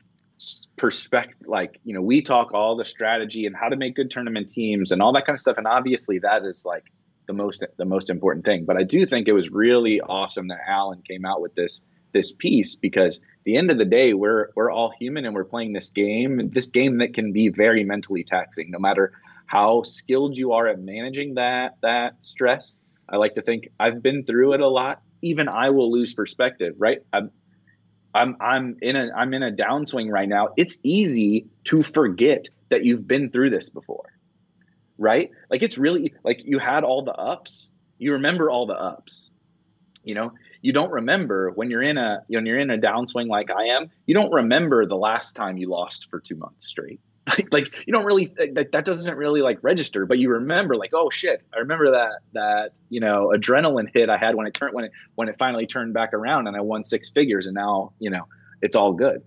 S2: perspective like you know we talk all the strategy and how to make good tournament teams and all that kind of stuff and obviously that is like the most the most important thing. But I do think it was really awesome that Alan came out with this this piece because the end of the day we're we're all human and we're playing this game this game that can be very mentally taxing no matter how skilled you are at managing that that stress i like to think i've been through it a lot even i will lose perspective right i'm i'm i'm in a i'm in a downswing right now it's easy to forget that you've been through this before right? Like it's really like you had all the ups. You remember all the ups. You know, you don't remember when you're in a when you're in a downswing like I am. You don't remember the last time you lost for two months straight. like you don't really that, that doesn't really like register, but you remember like oh shit, I remember that that you know adrenaline hit I had when it turned when it when it finally turned back around and I won six figures and now you know it's all good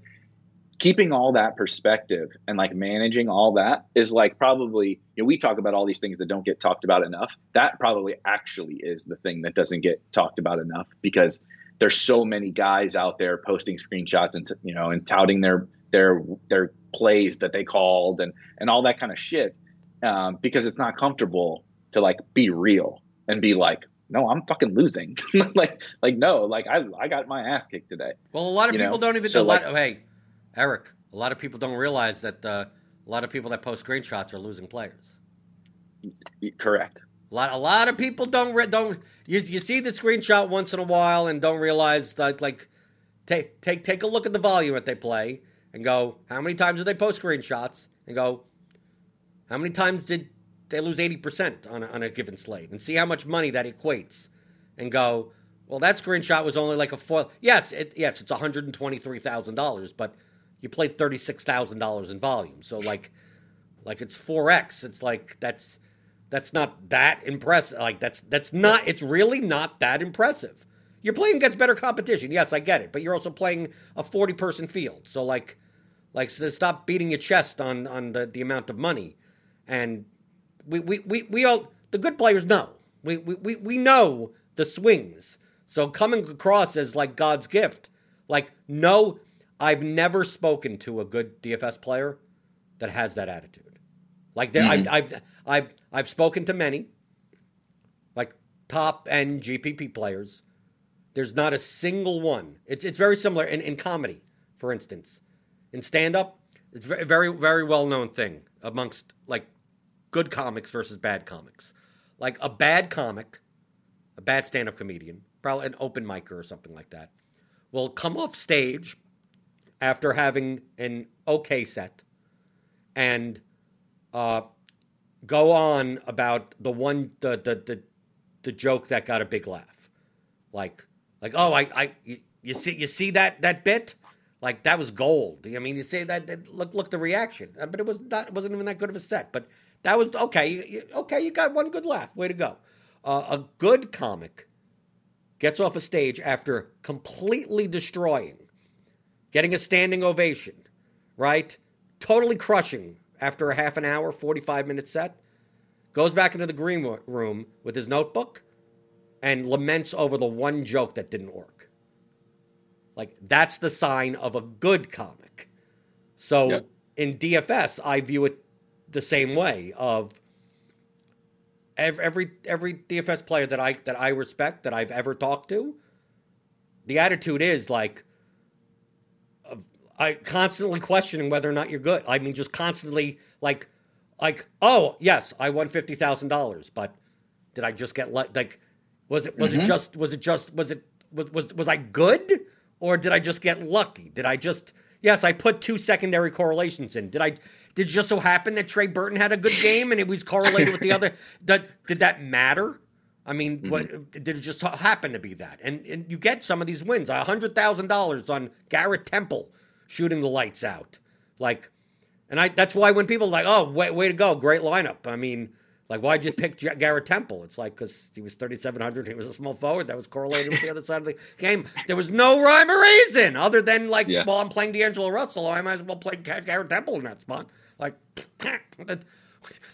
S2: keeping all that perspective and like managing all that is like probably you know we talk about all these things that don't get talked about enough that probably actually is the thing that doesn't get talked about enough because there's so many guys out there posting screenshots and you know and touting their their their plays that they called and and all that kind of shit um, because it's not comfortable to like be real and be like no, I'm fucking losing. like, like no, like I, I got my ass kicked today.
S1: Well, a lot of you people know? don't even. So, like, lot, hey, Eric, a lot of people don't realize that uh, a lot of people that post screenshots are losing players.
S2: Correct.
S1: A lot, a lot of people don't re- don't you, you see the screenshot once in a while and don't realize that like take take take a look at the volume that they play and go how many times did they post screenshots and go how many times did they lose 80% on a, on a given slate and see how much money that equates and go well that screenshot was only like a foil yes it yes it's $123,000 but you played thirty six thousand dollars in volume. So like, like it's four x. It's like that's that's not that impressive. Like that's that's not. It's really not that impressive. You're playing against better competition. Yes, I get it. But you're also playing a forty person field. So like, like so stop beating your chest on on the the amount of money. and we we, we, we all the good players know. We, we we we know the swings. So coming across as like God's gift, like no, I've never spoken to a good DFS player that has that attitude. Like mm-hmm. I've, I've I've I've spoken to many, like top end GPP players. There's not a single one. It's it's very similar in, in comedy, for instance. In stand up, it's very very very well known thing amongst like good comics versus bad comics. Like a bad comic, a bad stand up comedian, probably an open micer or something like that, will come off stage after having an okay set and uh, go on about the one the, the the the joke that got a big laugh, like like oh I I you, see you see that that bit like that was gold. I mean, you say that, that look look the reaction, uh, but it was not it wasn't even that good of a set. But that was okay. Okay, you got one good laugh. Way to go. Uh, a good comic gets off a stage after completely destroying, getting a standing ovation, right? Totally crushing after a half an hour, 45 minute set, goes back into the green room with his notebook and laments over the one joke that didn't work. Like, that's the sign of a good comic. So in DFS, I view it the same way of every every DFS player that I that I respect that I've ever talked to, the attitude is like I constantly questioning whether or not you're good. I mean, just constantly like, like, oh yes, I won fifty thousand dollars, but did I just get le- like, was it was mm-hmm. it just was it just was it was was was I good or did I just get lucky? Did I just yes, I put two secondary correlations in. Did I did it just so happen that Trey Burton had a good game and it was correlated with the other? Did, did that matter? I mean, mm-hmm. what did it just happen to be that? And and you get some of these wins. hundred thousand dollars on Garrett Temple shooting the lights out. Like, and I that's why when people are like, oh, way, way to go, great lineup. I mean, like, why'd you pick Garrett Temple? It's like because he was 3,700. He was a small forward that was correlated with the other side of the game. There was no rhyme or reason other than like, yeah. well, I'm playing D'Angelo Russell. I might as well play Garrett Temple in that spot. Like,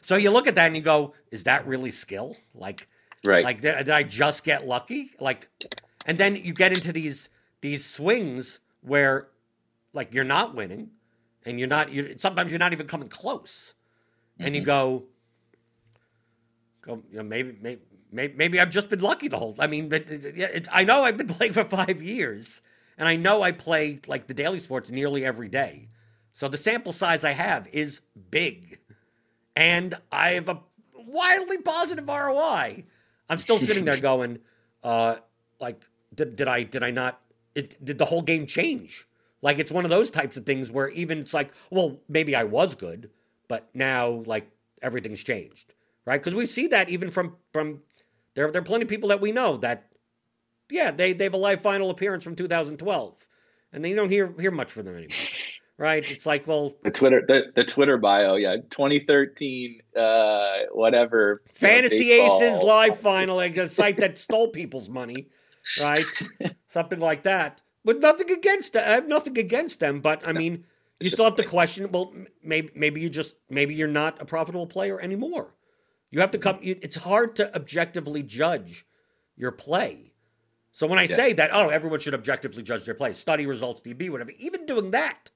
S1: so you look at that and you go, is that really skill? Like, right? Like, did, did I just get lucky? Like, and then you get into these these swings where, like, you're not winning, and you're not. You're, sometimes you're not even coming close, and mm-hmm. you go, go, you know, maybe maybe. Maybe, I've just been lucky the whole. I mean, but yeah, I know I've been playing for five years, and I know I play like the daily sports nearly every day. So the sample size I have is big. And I have a wildly positive ROI. I'm still sitting there going, uh, like, did, did I did I not it, did the whole game change? Like it's one of those types of things where even it's like, well, maybe I was good, but now like everything's changed, right? Because we see that even from from there. There are plenty of people that we know that, yeah, they they have a live final appearance from 2012, and then you don't hear hear much from them anymore right? It's like, well,
S2: the Twitter, the, the Twitter bio, yeah, 2013, uh, whatever.
S1: Fantasy Aces live final, like a site that stole people's money, right? Something like that. With nothing against I have nothing against them, but I mean, you still have to question. Well, maybe maybe you just maybe you're not a profitable player anymore. You have to mm-hmm. come. It's hard to objectively judge your play. So when I yeah. say that, oh, everyone should objectively judge their play, study results, DB, whatever. Even doing that,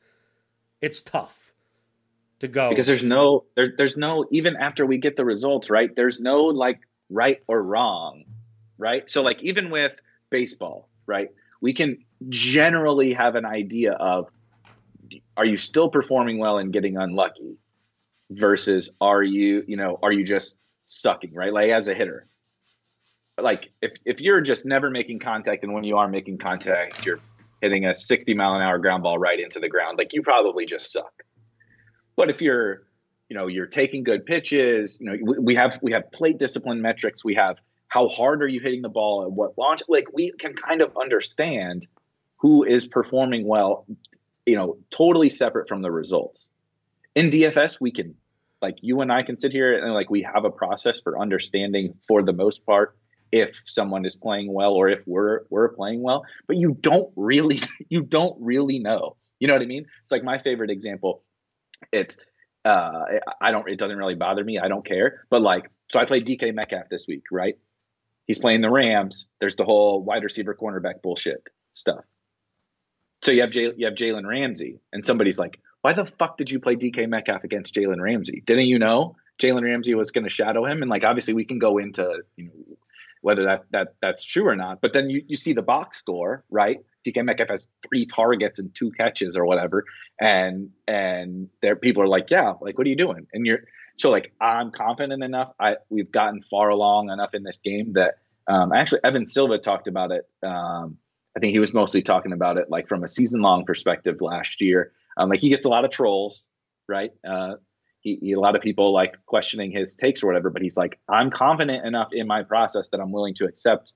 S1: it's tough to go
S2: because there's no there, there's no even after we get the results right there's no like right or wrong right so like even with baseball right we can generally have an idea of are you still performing well and getting unlucky versus are you you know are you just sucking right? Like as a hitter. Like if if you're just never making contact and when you are making contact you're hitting a 60 mile an hour ground ball right into the ground, like you probably just suck. But if you're, you know, you're taking good pitches, you know, we, we have we have plate discipline metrics, we have how hard are you hitting the ball at what launch, like we can kind of understand who is performing well, you know, totally separate from the results. In DFS, we can like you and I can sit here and like we have a process for understanding for the most part if someone is playing well or if we're we're playing well but you don't really you don't really know you know what i mean it's like my favorite example it's Uh, I don't. It doesn't really bother me. I don't care. But like, so I played DK Metcalf this week, right? He's playing the Rams. There's the whole wide receiver cornerback bullshit stuff. So you have J- you have Jalen Ramsey, and somebody's like, "Why the fuck did you play DK Metcalf against Jalen Ramsey? Didn't you know Jalen Ramsey was going to shadow him?" And like, obviously, we can go into you know whether that that that's true or not. But then you, you see the box score, right? DK Metcalf has three targets and two catches or whatever, and and there people are like, yeah, like what are you doing? And you're so like I'm confident enough. I we've gotten far along enough in this game that um, actually Evan Silva talked about it. Um, I think he was mostly talking about it like from a season long perspective last year. Um, like he gets a lot of trolls, right? Uh, he, he, a lot of people like questioning his takes or whatever, but he's like, I'm confident enough in my process that I'm willing to accept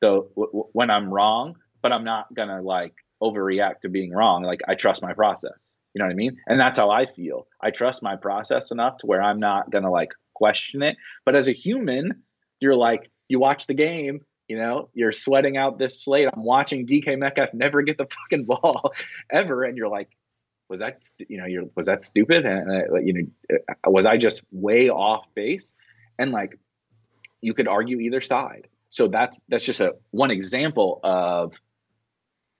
S2: the w- when I'm wrong, but I'm not gonna like overreact to being wrong. Like I trust my process. You know what I mean? And that's how I feel. I trust my process enough to where I'm not gonna like question it. But as a human, you're like, you watch the game, you know, you're sweating out this slate. I'm watching DK Metcalf never get the fucking ball ever, and you're like, was that you know you're was that stupid? And uh, you know uh, was i just way off base? And like you could argue either side. So that's that's just a one example of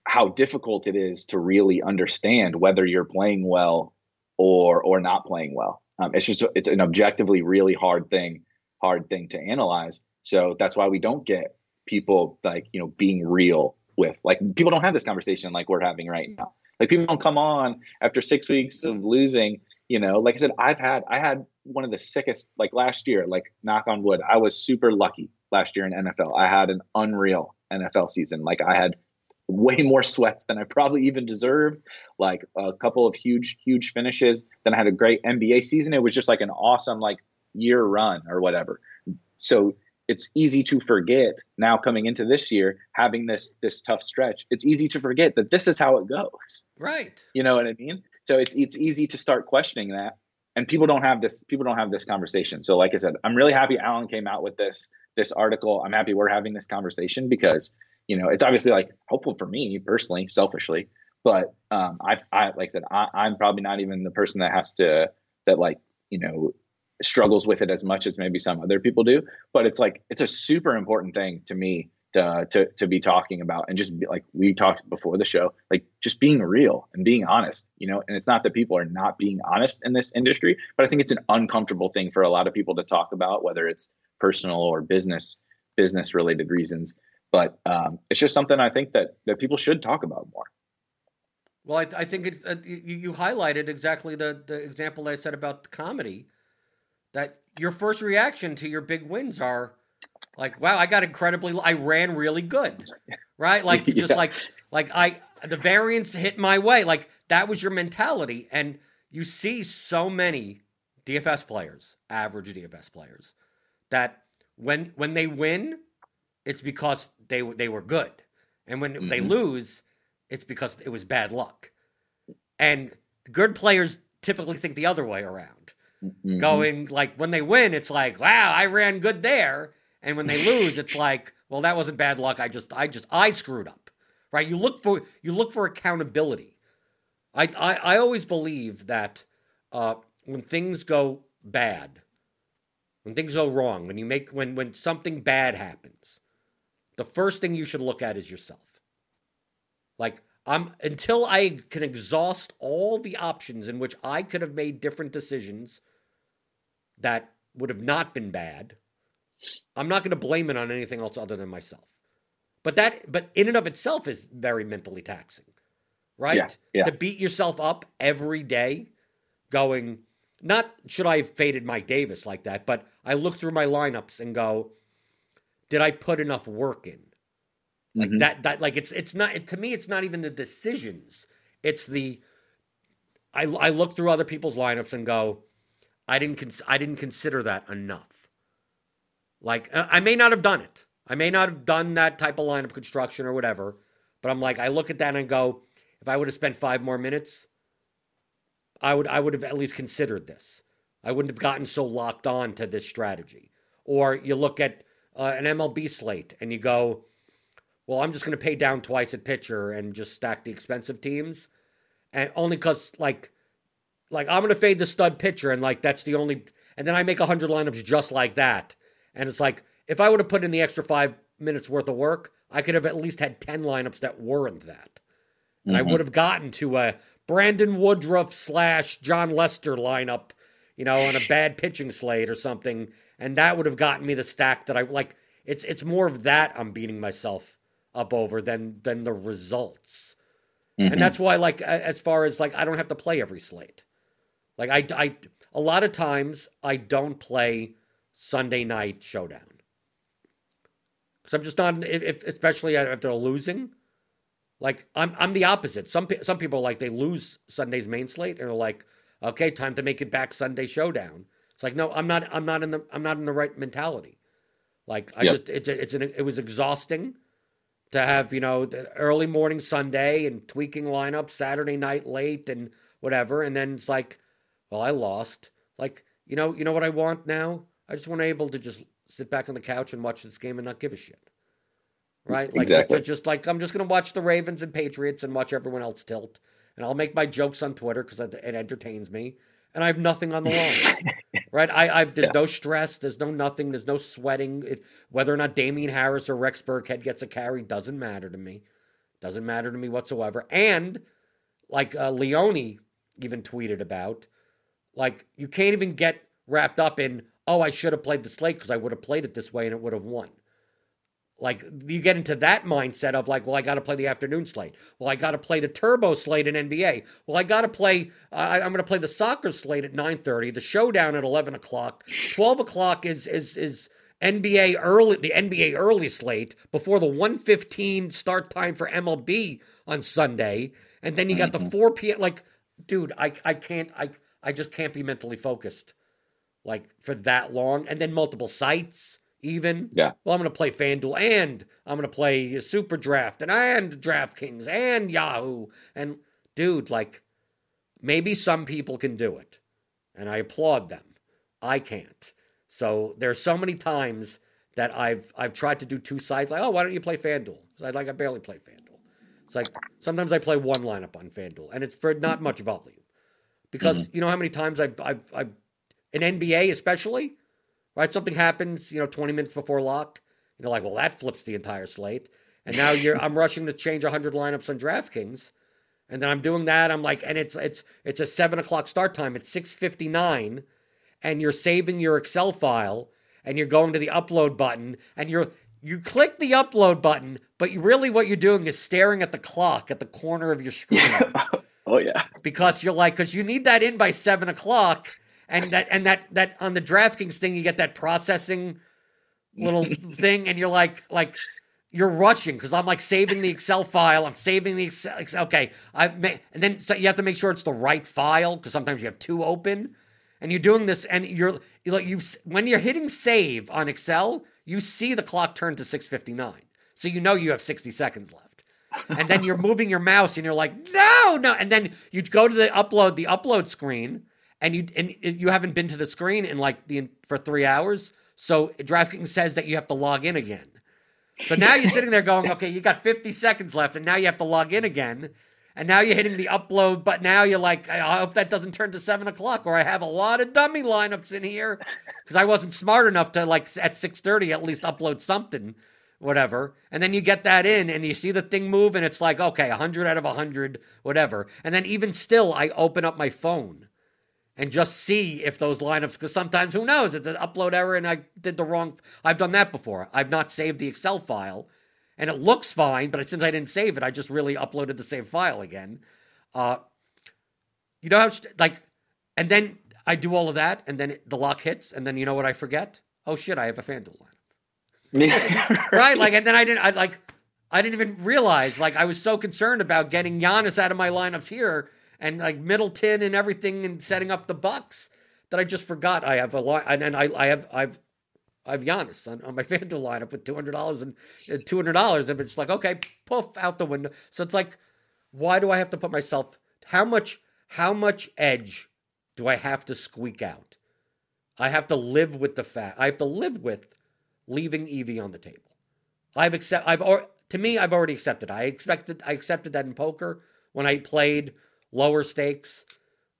S2: how difficult it is to really understand whether you're playing well or or not playing well. Um, it's just it's an objectively really hard thing hard thing to analyze. So that's why we don't get people like you know being real with like people don't have this conversation like we're having right now like people don't come on after six weeks of losing. You know, like I said, I've had I had one of the sickest like last year. Like knock on wood, I was super lucky last year in NFL. I had an unreal NFL season. Like I had way more sweats than I probably even deserved. Like a couple of huge, huge finishes. Then I had a great NBA season. It was just like an awesome like year run or whatever. So it's easy to forget now coming into this year having this this tough stretch. It's easy to forget that this is how it goes.
S1: Right.
S2: You know what i mean? So it's it's easy to start questioning that and people don't have this people don't have this conversation. So like i said i'm really happy alan came out with this this article. I'm happy we're having this conversation because you know it's obviously like hopeful for me personally selfishly but um i i like i said I, i'm probably not even the person that has to that like you know struggles with it as much as maybe some other people do. But it's like it's a super important thing to me to to to be talking about and just be, like we talked before the show, like just being real and being honest, you know. And it's not that people are not being honest in this industry, but I think it's an uncomfortable thing for a lot of people to talk about, whether it's personal or business business related reasons. But um, it's just something I think that that people should talk about more.
S1: Well, I, I think uh, you, you highlighted exactly the, the example I said about comedy that your first reaction to your big wins are like, wow, I got incredibly, I ran really good, right? Like yeah. just like, like I, the variance hit my way. Like that was your mentality. And you see so many DFS players, average DFS players, that when when they win, it's because they they were good, and when mm-hmm. they lose, it's because it was bad luck. And good players typically think the other way around. Mm-hmm. Going like when they win, it's like, wow, I ran good there. And when they lose, it's like, well, that wasn't bad luck. I just I just I screwed up. Right? You look for you look for accountability. I I, I always believe that uh, when things go bad, when things go wrong, when you make when when something bad happens, the first thing you should look at is yourself. Like I'm until I can exhaust all the options in which I could have made different decisions that would have not been bad, I'm not going to blame it on anything else other than myself. But that, but in and of itself, is very mentally taxing, right? Yeah, yeah. To beat yourself up every day, going, not should I have faded Mike Davis like that, but I look through my lineups and go, did I put enough work in? Like mm-hmm. that, that, like it's, it's not, to me, it's not even the decisions. It's the, I, I look through other people's lineups and go, I didn't cons- I didn't consider that enough. Like I may not have done it. I may not have done that type of line of construction or whatever, but I'm like I look at that and go, if I would have spent 5 more minutes, I would I would have at least considered this. I wouldn't have gotten so locked on to this strategy. Or you look at uh, an MLB slate and you go, well, I'm just going to pay down twice at pitcher and just stack the expensive teams, and only because like like I'm gonna fade the stud pitcher, and like that's the only, and then I make hundred lineups just like that, and it's like if I would have put in the extra five minutes worth of work, I could have at least had ten lineups that weren't that, and mm-hmm. I would have gotten to a Brandon Woodruff slash Jon Lester lineup, you know, on a bad pitching slate or something, and that would have gotten me the stack that I like. It's it's more of that I'm beating myself up over than than the results. Mm-hmm. And that's why, like, as far as like, I don't have to play every slate. Like, I, I, a lot of times I don't play Sunday night showdown because I'm just not, if, especially after losing. Like, I'm, I'm the opposite. Some, some people like they lose Sunday's main slate and are like, okay, time to make it back Sunday showdown. It's like, no, I'm not, I'm not in the, I'm not in the right mentality. Like, I yep. just, it's, it's an, it was exhausting to have you know the early morning Sunday and tweaking lineup Saturday night late and whatever, and then it's like, well, I lost. Like you know, you know what I want now? I just want to able to just sit back on the couch and watch this game and not give a shit. Right? Like exactly. just, just like I'm just gonna watch the Ravens and Patriots and watch everyone else tilt, and I'll make my jokes on Twitter because it entertains me and I have nothing on the line. right? I, I there's yeah. no stress, there's no nothing, there's no sweating. It, whether or not Damien Harris or Rex Burkhead gets a carry doesn't matter to me. Doesn't matter to me whatsoever. And like uh, Leone even tweeted about, like you can't even get wrapped up in, oh, I should have played the slate because I would have played it this way and it would have won. Like you get into that mindset of like, well, I got to play the afternoon slate. Well, I got to play the turbo slate in NBA. Well, I got to play. Uh, I'm going to play the soccer slate at 9:30. The showdown at 11 o'clock. 12 o'clock is is is NBA early. The NBA early slate before the 1:15 start time for MLB on Sunday, and then you got the mm-hmm. 4 p.m. Like, dude, I I can't. I I just can't be mentally focused like for that long, and then multiple sites even.
S2: Yeah.
S1: Well, I'm going to play FanDuel and I'm going to play Super Draft and, and DraftKings and Yahoo. And dude, like maybe some people can do it. And I applaud them. I can't. So there's so many times that I've I've tried to do two sides like, oh, why don't you play FanDuel? I like I barely play FanDuel. It's like sometimes I play one lineup on FanDuel and it's for not much volume. Because mm-hmm. you know how many times I've I've I've in NBA especially, right? Something happens, you know, 20 minutes before lock. and You're like, well, that flips the entire slate. And now you're I'm rushing to change 100 lineups on DraftKings, and then I'm doing that. I'm like, and it's it's it's a seven o'clock start time. It's 6:59, and you're saving your Excel file, and you're going to the upload button, and you're you click the upload button, but you really what you're doing is staring at the clock at the corner of your screen.
S2: oh yeah,
S1: because you're like, because you need that in by seven o'clock and that and that that on the DraftKings thing, you get that processing little thing, and you're like like you're rushing because I'm like saving the Excel file. I'm saving the Excel. Okay, I may, and then so you have to make sure it's the right file because sometimes you have two open, and you're doing this, and you're, you're like you when you're hitting save on Excel, you see the clock turn to 6:59, so you know you have 60 seconds left. And then you're moving your mouse and you're like, no, no. And then you go to the upload, the upload screen, and you and you haven't been to the screen in like the for three hours. So DraftKings says that you have to log in again. So now you're sitting there going, okay, you got 50 seconds left, and now you have to log in again. And now you're hitting the upload, but now you're like, I hope that doesn't turn to seven o'clock, or I have a lot of dummy lineups in here because I wasn't smart enough to like at 6:30 at least upload something, whatever. And then you get that in, and you see the thing move, and it's like, okay, 100 out of 100, whatever. And then even still, I open up my phone and just see if those lineups because sometimes who knows it's an upload error and I did the wrong I've done that before. I've not saved the Excel file and it looks fine, but since I didn't save it, I just really uploaded the same file again. Uh, you know how like and then I do all of that and then the lock hits and then you know what I forget? Oh shit, I have a FanDuel right? Like and then I didn't I like I didn't even realize like I was so concerned about getting Giannis out of my lineups here and like Middleton and everything and setting up the Bucks that I just forgot I have a lot and, and I I have I've I have Giannis on, on my FanDuel lineup with two hundred dollars and two hundred dollars and it's like okay poof out the window so it's like why do I have to put myself how much how much edge do I have to squeak out I have to live with the fact I have to live with leaving EV on the table I've accept I've or to me I've already accepted I expected I accepted that in poker when I played lower stakes,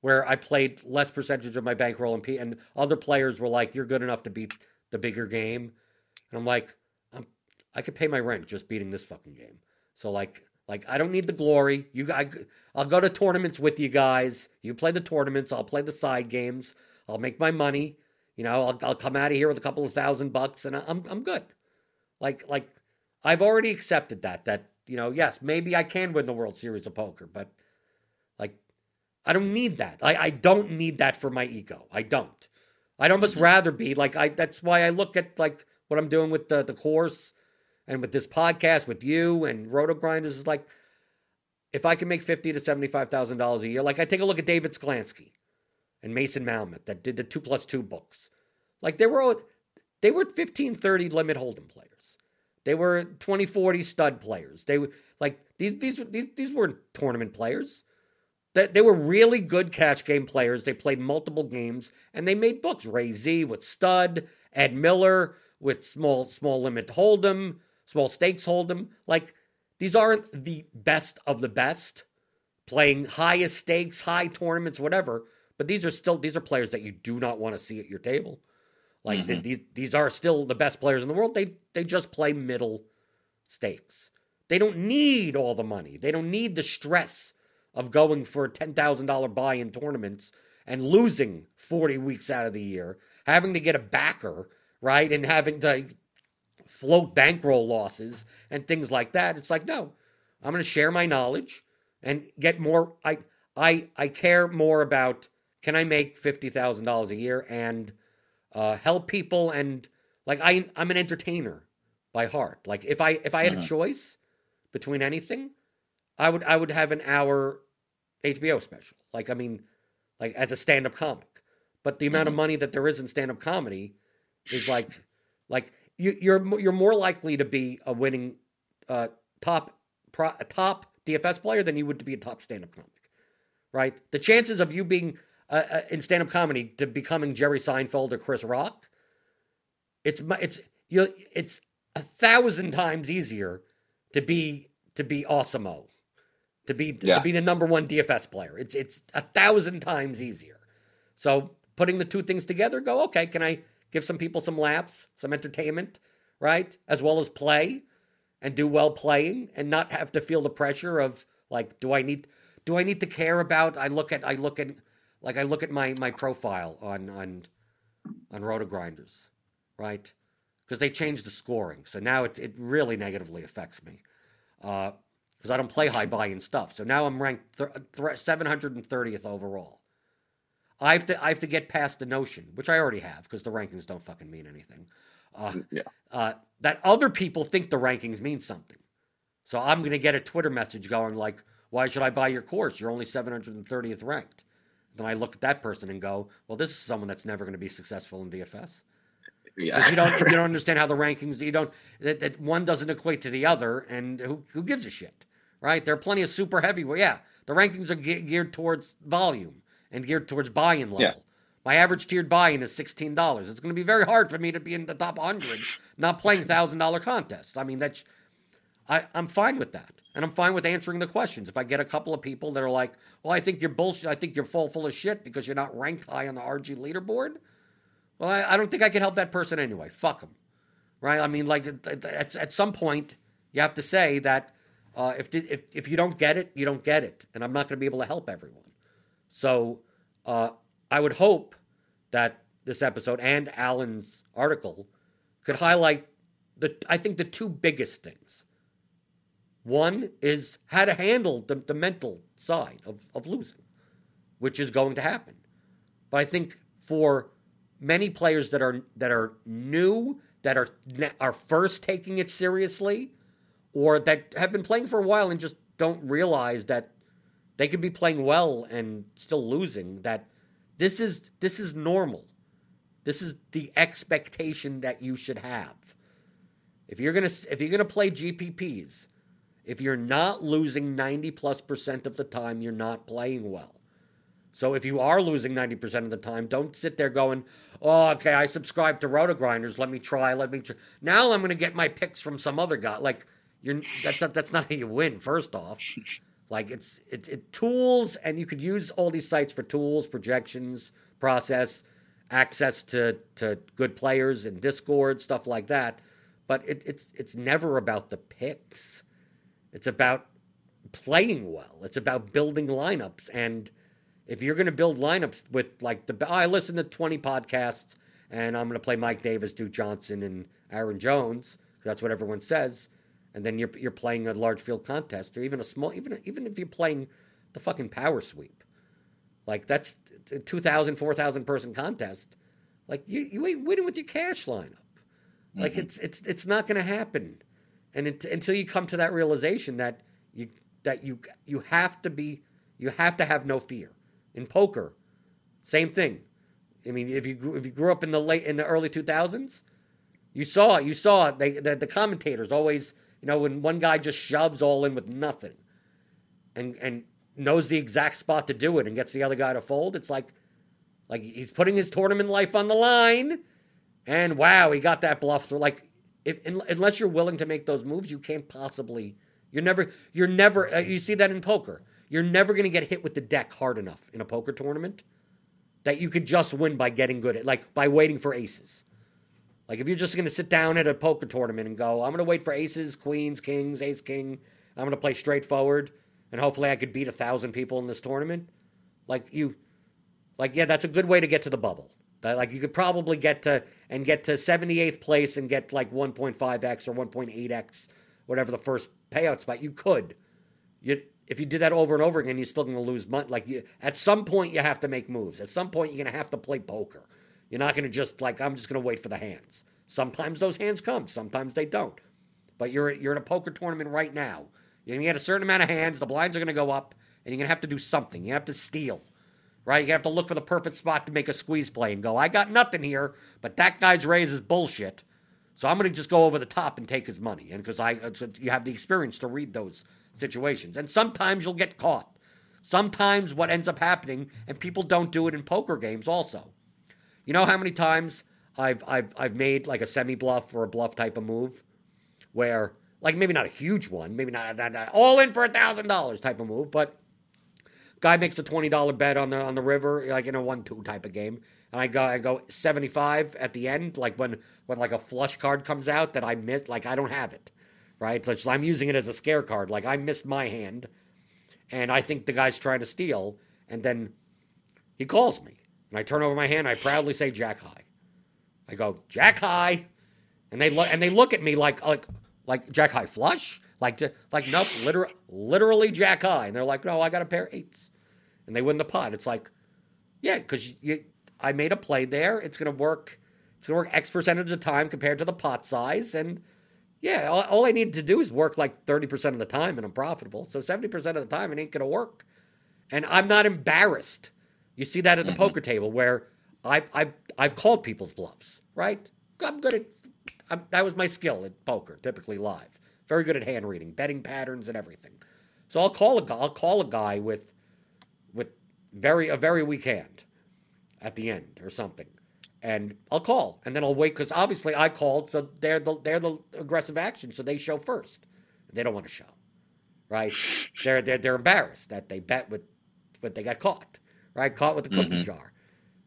S1: where I played less percentage of my bankroll and, P and other players were like, "You're good enough to beat the bigger game," and I'm like, I'm, I could pay my rent just beating this fucking game. So like, like I don't need the glory. You, I, I'll go to tournaments with you guys. You play the tournaments. I'll play the side games. I'll make my money. You know, I'll, I'll come out of here with a couple of thousand bucks, and I'm, I'm good. Like, like I've already accepted that. That you know, yes, maybe I can win the World Series of Poker, but like, I don't need that. I, I don't need that for my ego. I don't. I'd almost mm-hmm. rather be like I. That's why I look at like what I'm doing with the the course and with this podcast with you and RotoGrinders is like, if I can make fifty to seventy five thousand dollars a year, like I take a look at David Sklansky and Mason Malmuth that did the two plus two books, like they were they were fifteen thirty limit hold'em players. They were 2040 stud players. They were like these these these these weren't tournament players. That they were really good cash game players. They played multiple games and they made books. Ray Zee with stud, Ed Miller with small small limit hold'em, small stakes hold'em. Like these aren't the best of the best playing highest stakes, high tournaments, whatever. But these are still these are players that you do not want to see at your table. Like mm-hmm. these these are still the best players in the world. They they just play middle stakes. They don't need all the money. They don't need the stress of going for ten thousand dollar buy in tournaments and losing forty weeks out of the year, having to get a backer right, and having to float bankroll losses and things like that. It's like no, I'm going to share my knowledge and get more. I I I care more about can I make fifty thousand dollars a year and uh, help people, and like I I'm an entertainer by heart. Like if I if I had mm-hmm. a choice between anything, I would I would have an hour HBO special. Like I mean, like as a stand up comic. But the amount mm-hmm. of money that there is in stand up comedy is like like you, you're you're more likely to be a winning uh, top pro, top DFS player than you would to be a top stand up comic, right? The chances of you being uh, uh, in stand-up comedy to becoming Jerry Seinfeld or Chris Rock, it's it's you it's a thousand times easier to be to be Awesemo, to be yeah. to be the number one DFS player. It's it's a thousand times easier. So putting the two things together, go okay. Can I give some people some laughs, some entertainment, right, as well as play, and do well playing, and not have to feel the pressure of like, do I need do I need to care about? I look at I look at like I look at my my profile on on on RotoGrinders, right? Because they changed the scoring, so now it it really negatively affects me. Because uh, I don't play high buy-in stuff, so now I'm ranked th- th- 730th overall. I have to I have to get past the notion, which I already have, because the rankings don't fucking mean anything. Uh, mm, yeah. Uh, that other people think the rankings mean something. So I'm going to get a Twitter message going like, "Why should I buy your course? You're only 730th ranked." Then I look at that person and go, well, this is someone that's never going to be successful in DFS. Yeah. you don't you don't understand how the rankings you don't that, that one doesn't equate to the other, and who who gives a shit, right? There are plenty of super heavy. Well, yeah, the rankings are ge- geared towards volume and geared towards buy-in level. Yeah. My average tiered buy-in is sixteen dollars. It's going to be very hard for me to be in the top hundred, not playing thousand dollar contests. I mean, that's I, I'm fine with that. And I'm fine with answering the questions. If I get a couple of people that are like, well, I think you're bullshit. I think you're full full of shit because you're not ranked high on the RG leaderboard. Well, I, I don't think I can help that person anyway. Fuck them. Right? I mean, like, at, at some point, you have to say that uh, if, if, if you don't get it, you don't get it. And I'm not going to be able to help everyone. So uh, I would hope that this episode and Alan's article could highlight the, I think, the two biggest things one is how to handle the, the mental side of, of losing, which is going to happen. But I think for many players that are that are new, that are are first taking it seriously, or that have been playing for a while and just don't realize that they could be playing well and still losing, that this is this is normal. This is the expectation that you should have. If you're gonna if you're gonna play GPPs, if you're not losing 90 plus percent of the time, you're not playing well. So if you are losing 90% of the time, don't sit there going, oh, okay, I subscribe to RotoGrinders. Let me try. Let me try. Now I'm going to get my picks from some other guy. Like, you're that's not, that's not how you win, first off. Like it's it, it tools, and you could use all these sites for tools, projections, process, access to to good players and Discord stuff like that. But it, it's it's never about the picks. It's about playing well. It's about building lineups. And if you're going to build lineups with like the, I listen to 20 podcasts and I'm going to play Mike Davis, Duke Johnson, and Aaron Jones. That's what everyone says. And then you're you're playing a large field contest, or even a small, even even if you're playing the fucking power sweep, like that's a 2,000, 4,000 person contest. Like you you ain't winning with your cash lineup. Like mm-hmm. it's it's it's not going to happen, and it, until you come to that realization that you that you you have to be you have to have no fear in poker. Same thing. I mean, if you if you grew up in the late in the early two thousands, you saw it, you saw they the, the commentators always you know when one guy just shoves all in with nothing, and and knows the exact spot to do it and gets the other guy to fold. It's like like he's putting his tournament life on the line, and wow, he got that bluff through. Like if unless you're willing to make those moves, you can't possibly you're never, you're never, uh, you see that in poker. You're never going to get hit with the deck hard enough in a poker tournament that you could just win by getting good at, like by waiting for aces. Like if you're just going to sit down at a poker tournament and go, I'm going to wait for aces, queens, kings, ace, king. I'm going to play straightforward, and hopefully I could beat a thousand people in this tournament. Like you, like yeah, that's a good way to get to the bubble. Like you could probably get to and get to 78th place and get like 1.5x or 1.8x, whatever the first payout spot. You could. You if you did that over and over again, you're still going to lose money. Like you, at some point, you have to make moves. At some point, you're going to have to play poker. You're not going to just like I'm just going to wait for the hands. Sometimes those hands come. Sometimes they don't. But you're you're in a poker tournament right now. You're going to get a certain amount of hands. The blinds are going to go up, and you're going to have to do something. You have to steal. Right? You have to look for the perfect spot to make a squeeze play and go, I got nothing here, but that guy's raise is bullshit. So I'm going to just go over the top and take his money, and because I you have the experience to read those situations, and sometimes you'll get caught. Sometimes what ends up happening, and people don't do it in poker games also. You know how many times I've I've I've made like a semi bluff or a bluff type of move, where like maybe not a huge one, maybe not, not, all in for a thousand dollars type of move, but guy makes a twenty dollar bet on the on the river, like in a one two type of game, and I go I go 75 at the end, like when when like a flush card comes out that I missed, like I don't have it, right? So I'm using it as a scare card, like I missed my hand, and I think the guy's trying to steal, and then he calls me, and I turn over my hand, I proudly say Jack High. I go Jack High, and they look and they look at me like like like Jack High flush, like to, like nope, literally literally Jack High, and they're like no, I got a pair of eights, and they win the pot. It's like yeah, because you I made a play there. It's going to work. It's going to work X percentage of the time compared to the pot size. And yeah, all, all I need to do is work like 30% of the time and I'm profitable. So 70% of the time, it ain't going to work. And I'm not embarrassed. You see that at the mm-hmm. poker table where I, I, I've called people's bluffs, right? I'm good at, I'm, that was my skill at poker, typically live. Very good at hand reading, betting patterns and everything. So I'll call a guy, I'll call a guy with very, a very weak hand at the end or something. And I'll call, and then I'll wait because obviously I called, so they're the they're the aggressive action, so they show first. They don't want to show, right? They're they're they're embarrassed that they bet with, but they got caught, right? Caught with the cookie mm-hmm. jar,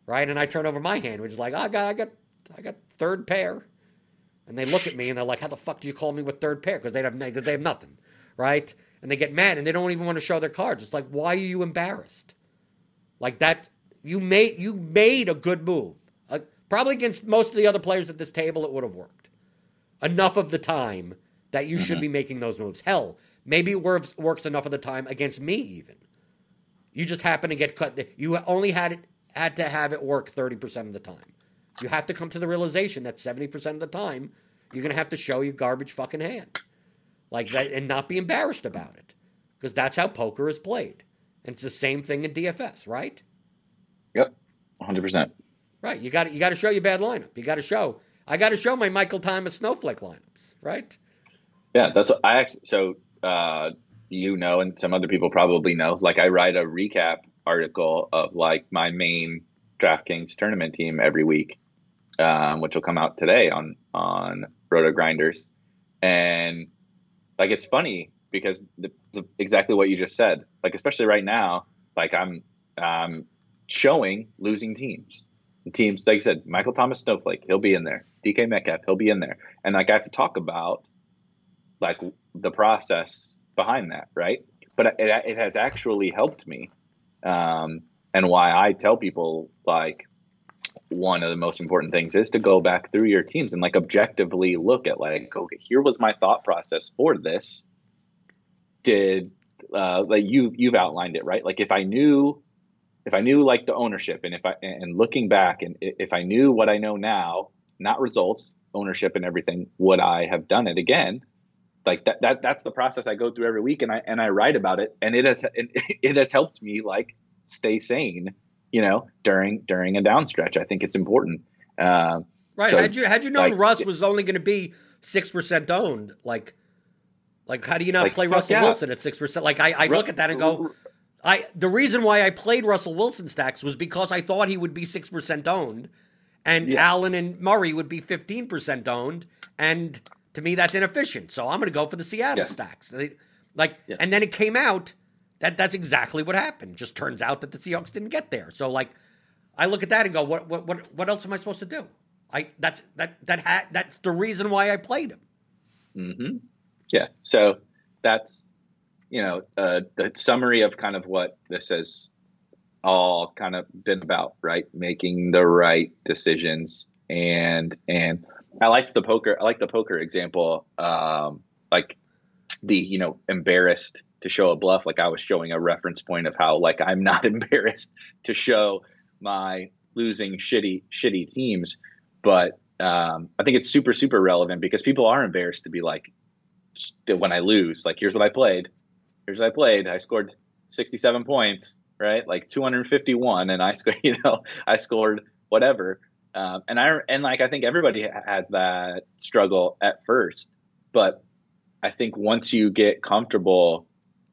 S1: right? And I turn over my hand, which is like, oh, I got I got I got third pair, and they look at me and they're like, how the fuck do you call me with third pair? Because they have they have nothing, right? And they get mad and they don't even want to show their cards. It's like, why are you embarrassed? Like that you made you made a good move. Uh, probably against most of the other players at this table, it would have worked. Enough of the time that you mm-hmm. should be making those moves. Hell, maybe it works, works enough of the time against me even. You just happen to get cut. You only had it had to have it work thirty percent of the time. You have to come to the realization that seventy percent of the time you're gonna have to show your garbage fucking hand, like that, and not be embarrassed about it, because that's how poker is played. And it's the same thing in DFS, right?
S2: Yep, hundred percent.
S1: Right. You got you got to show your bad lineup. You got to show. I got to show my Michael Thomas snowflake lineups. Right.
S2: Yeah, that's what I actually. So uh, you know, and some other people probably know. Like I write a recap article of like my main DraftKings tournament team every week, um, which will come out today on on RotoGrinders, and like it's funny because it's exactly what you just said. Like especially right now, like I'm um, showing losing teams. Teams like you said, Michael Thomas Snowflake, he'll be in there. DK Metcalf, he'll be in there, and like I have to talk about like the process behind that, right? But it, it has actually helped me, um, and why I tell people like one of the most important things is to go back through your teams and like objectively look at like okay here was my thought process for this did uh, like you you've outlined it right like if i knew if i knew like the ownership and if i and looking back and if i knew what i know now not results ownership and everything would i have done it again like that, that that's the process i go through every week and i and i write about it and it has it, has helped me like stay sane you know, during during a down stretch. I think it's important. Uh,
S1: right. So, had you had you known like, Russ was only going to be six percent owned, like, like how do you not like, play Russell yeah. Wilson at six percent? Like I, I look at that and go, I the reason why I played Russell Wilson stacks was because I thought he would be six percent owned, and yeah. Allen and Murray would be fifteen percent owned, and to me that's inefficient. So I'm going to go for the Seattle yes. stacks. Like, yes. and then it came out that that's exactly what happened. Just turns out that the Seahawks didn't get there. So like, I look at that and go, what what what what else am I supposed to do? I that's that that ha- that's the reason why I played him.
S2: Mm-hmm. Yeah. So that's you know uh, the summary of kind of what this has all kind of been about, right? Making the right decisions and and I liked the poker. I like the poker example. Um, like the you know embarrassed to show a bluff like i was showing a reference point of how like i'm not embarrassed to show my losing shitty shitty teams but um, i think it's super super relevant because people are embarrassed to be like when i lose like here's what i played. Here's what i played. I scored 67 points right? Like 251 and i scored you know i scored whatever. Um, and i and like i think everybody has that struggle at first. But i think once you get comfortable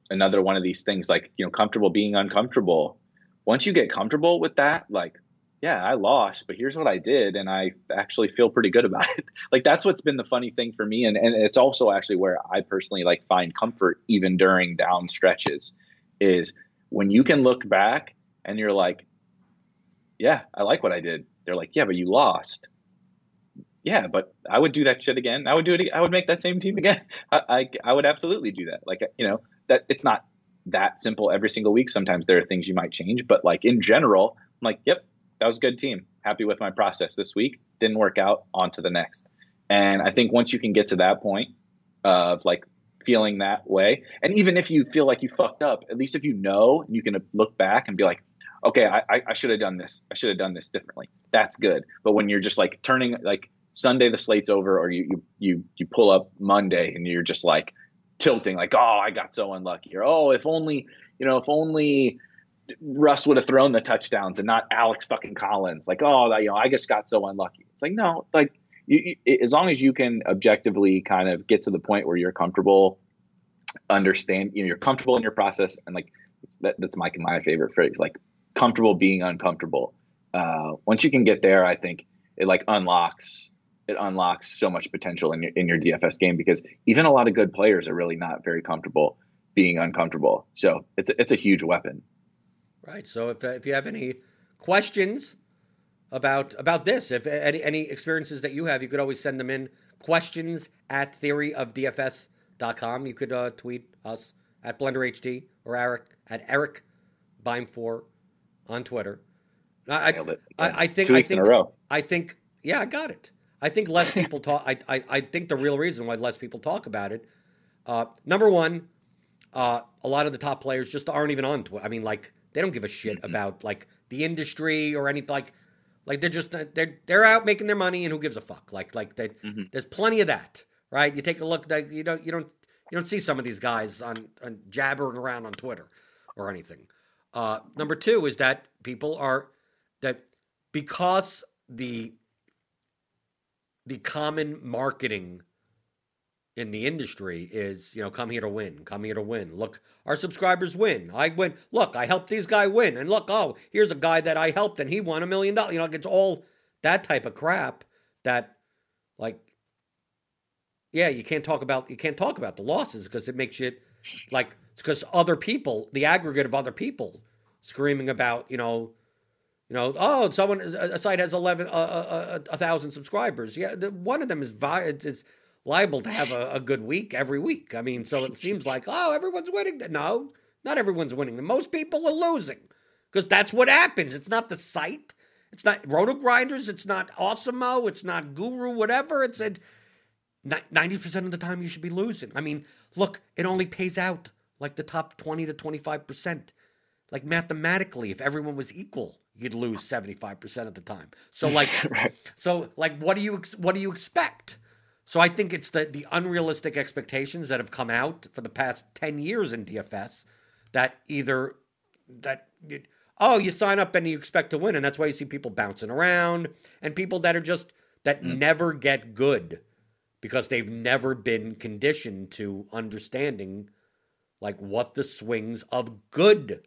S2: another one of these things like you know comfortable being uncomfortable once you get comfortable with that like yeah i lost but here's what i did and i actually feel pretty good about it like that's what's been the funny thing for me and, and it's also actually where i personally like find comfort even during down stretches is when you can look back and you're like yeah i like what i did they're like yeah but you lost yeah, but I would do that shit again. I would do it. I would make that same team again. I, I, I would absolutely do that. Like, you know, that it's not that simple every single week. Sometimes there are things you might change, but like in general, I'm like, yep, that was a good team. Happy with my process this week. Didn't work out. On to the next. And I think once you can get to that point of like feeling that way, and even if you feel like you fucked up, at least if you know, you can look back and be like, okay, I, I should have done this. I should have done this differently. That's good. But when you're just like turning like Sunday, the slate's over, or you you you you pull up Monday and you're just like, tilting like, oh, I got so unlucky, or oh, if only, you know, if only Russ would have thrown the touchdowns and not Alex fucking Collins. Like, oh, you know, I just got so unlucky. It's like, no, like, you, you, as long as you can objectively kind of get to the point where you're comfortable, understand, you know, you're comfortable in your process, and like, that, that's my my favorite phrase, like, comfortable being uncomfortable. Uh, once you can get there, I think it like unlocks it unlocks so much potential in your in your DFS game because even a lot of good players are really not very comfortable being uncomfortable. So it's it's a huge weapon.
S1: Right. So if if you have any questions about about this, if any any experiences that you have, you could always send them in questions at theoryofdfs.com. You could uh, tweet us at BlenderHD or Eric at Eric Beimfohr on Twitter. I, I, I, I think
S2: Two weeks
S1: I think,
S2: in a row.
S1: I think yeah, I got it. I think less people talk. I, I, I think the real reason why less people talk about it, uh, number one, uh, a lot of the top players just aren't even on Twitter. I mean, like they don't give a shit mm-hmm. about like the industry or anything. Like, like they're just they're they're out making their money, and who gives a fuck? Like, like they, mm-hmm. there's plenty of that, right? You take a look. Like, you don't you don't you don't see some of these guys on, on jabbering around on Twitter or anything. Uh, number two is that people are that because the the common marketing in the industry is, you know, come here to win, come here to win. Look, our subscribers win. I win. Look, I helped these guy win. And look, oh, here's a guy that I helped and he won a million dollars. You know, it's all that type of crap that like yeah, you can't talk about you can't talk about the losses because it makes you like because other people, the aggregate of other people, screaming about you know, you know, oh, someone a site has eleven a uh, uh, a thousand subscribers. Yeah, the, one of them is is liable to have a, a good week every week. I mean, so it seems like oh, everyone's winning. No, not everyone's winning. Most people are losing because that's what happens. It's not the site. It's not RotoGrinders. It's not Awesemo. It's not Guru. Whatever. It's a ninety percent of the time you should be losing. I mean, look, it only pays out like the top twenty to twenty five percent. Like mathematically, if everyone was equal, you'd lose seventy five percent of the time. So like, right. so like, what do you what do you expect? So I think it's the the unrealistic expectations that have come out for the past ten years in DFS that either that oh you sign up and you expect to win and that's why you see people bouncing around and people that are just that mm. never get good because they've never been conditioned to understanding like what the swings of good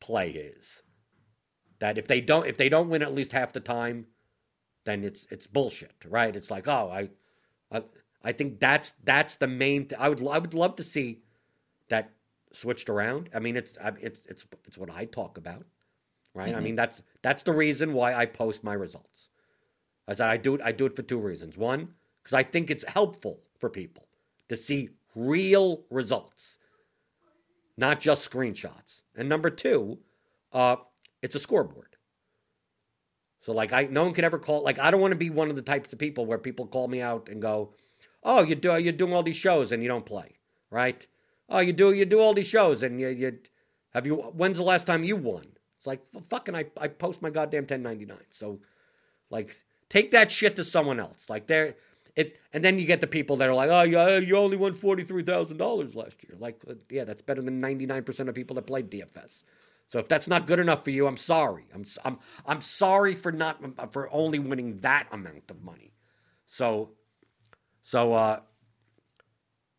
S1: play is that if they don't if they don't win at least half the time then it's it's bullshit right it's like oh i i, I think that's that's the main th- i would i would love to see that switched around. I mean, it's it's it's it's what I talk about, right? Mm-hmm. I mean, that's that's the reason why I post my results. I said I do it. I do it for two reasons. One, because I think it's helpful for people to see real results, not just screenshots. And number two, uh, it's a scoreboard. So like I, no one can ever call. Like I don't want to be one of the types of people where people call me out and go, "Oh, you do you're doing all these shows and you don't play, right?" oh, you do you do all these shows and you you have you when's the last time you won? It's like fucking I I post my goddamn 1099. So like take that shit to someone else. Like there it and then you get the people that are like, "Oh, you you only won $43,000 last year." Like uh, yeah, that's better than 99% of people that played DFS. So if that's not good enough for you, I'm sorry. I'm I'm I'm sorry for not for only winning that amount of money. So so uh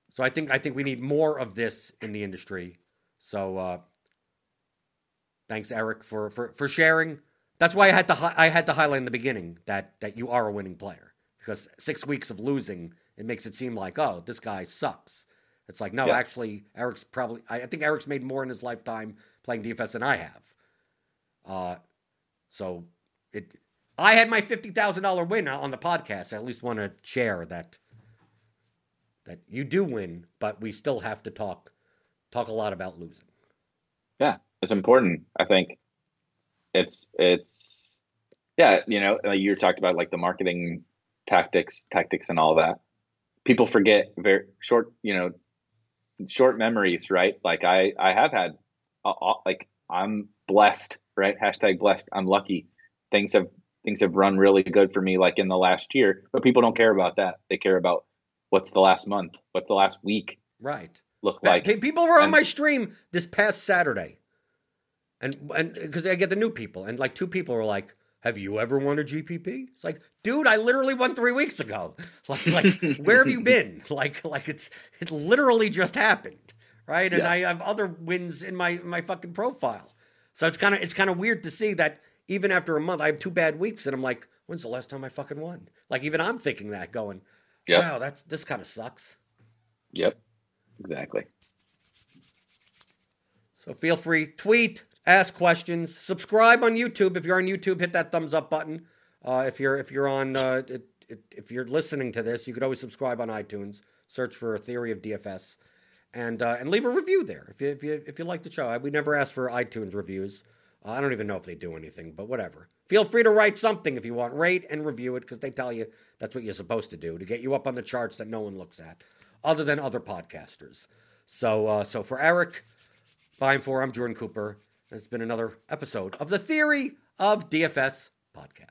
S1: so I think I think we need more of this in the industry. So uh, thanks, Eric, for, for for sharing. That's why I had to hi- I had to highlight in the beginning that that you are a winning player because six weeks of losing it makes it seem like oh this guy sucks. It's like no, yeah. actually Eric's probably I, I, think Eric's made more in his lifetime playing DFS than I have. Uh, so it I had my fifty thousand dollar win on the podcast. I at least want to share that that you do win, but we still have to talk talk a lot about losing.
S2: Yeah, it's important. I think it's it's yeah, you know, you talked about like the marketing tactics, tactics, and all that. People forget very short, you know, short memories, right? Like I I have had Uh, uh, like I'm blessed, right? Hashtag blessed. I'm lucky. Things have things have run really good for me, like in the last year. But people don't care about that. They care about what's the last month? What's the last week?
S1: Right.
S2: Look like
S1: people were on and, my stream this past Saturday, and and because I get the new people, and like two people were like, "Have you ever won a GPP?" It's like, dude, I literally won three weeks ago. Like, like where have you been? Like, like it's it literally just happened, right? And yeah. I have other wins in my my fucking profile, so it's kind of it's kind of weird to see that even after a month, I have two bad weeks, and I'm like, when's the last time I fucking won? Like, even I'm thinking that, going, Yep. Wow, that's this kind of sucks.
S2: Yep. Exactly.
S1: So feel free tweet, ask questions, subscribe on YouTube. If you're on YouTube, hit that thumbs up button. Uh, if you're if you're on uh, it, it, if you're listening to this, you could always subscribe on iTunes. Search for a Theory of DFS, and uh, and leave a review there if you if you if you like the show. We never ask for iTunes reviews. Uh, I don't even know if they do anything, but whatever. Feel free to write something if you want. Rate and review it because they tell you that's what you're supposed to do to get you up on the charts that no one looks at, other than other podcasters. So, uh, so for Eric, fine for I'm Jordan Cooper. It's been another episode of the Theory of DFS podcast.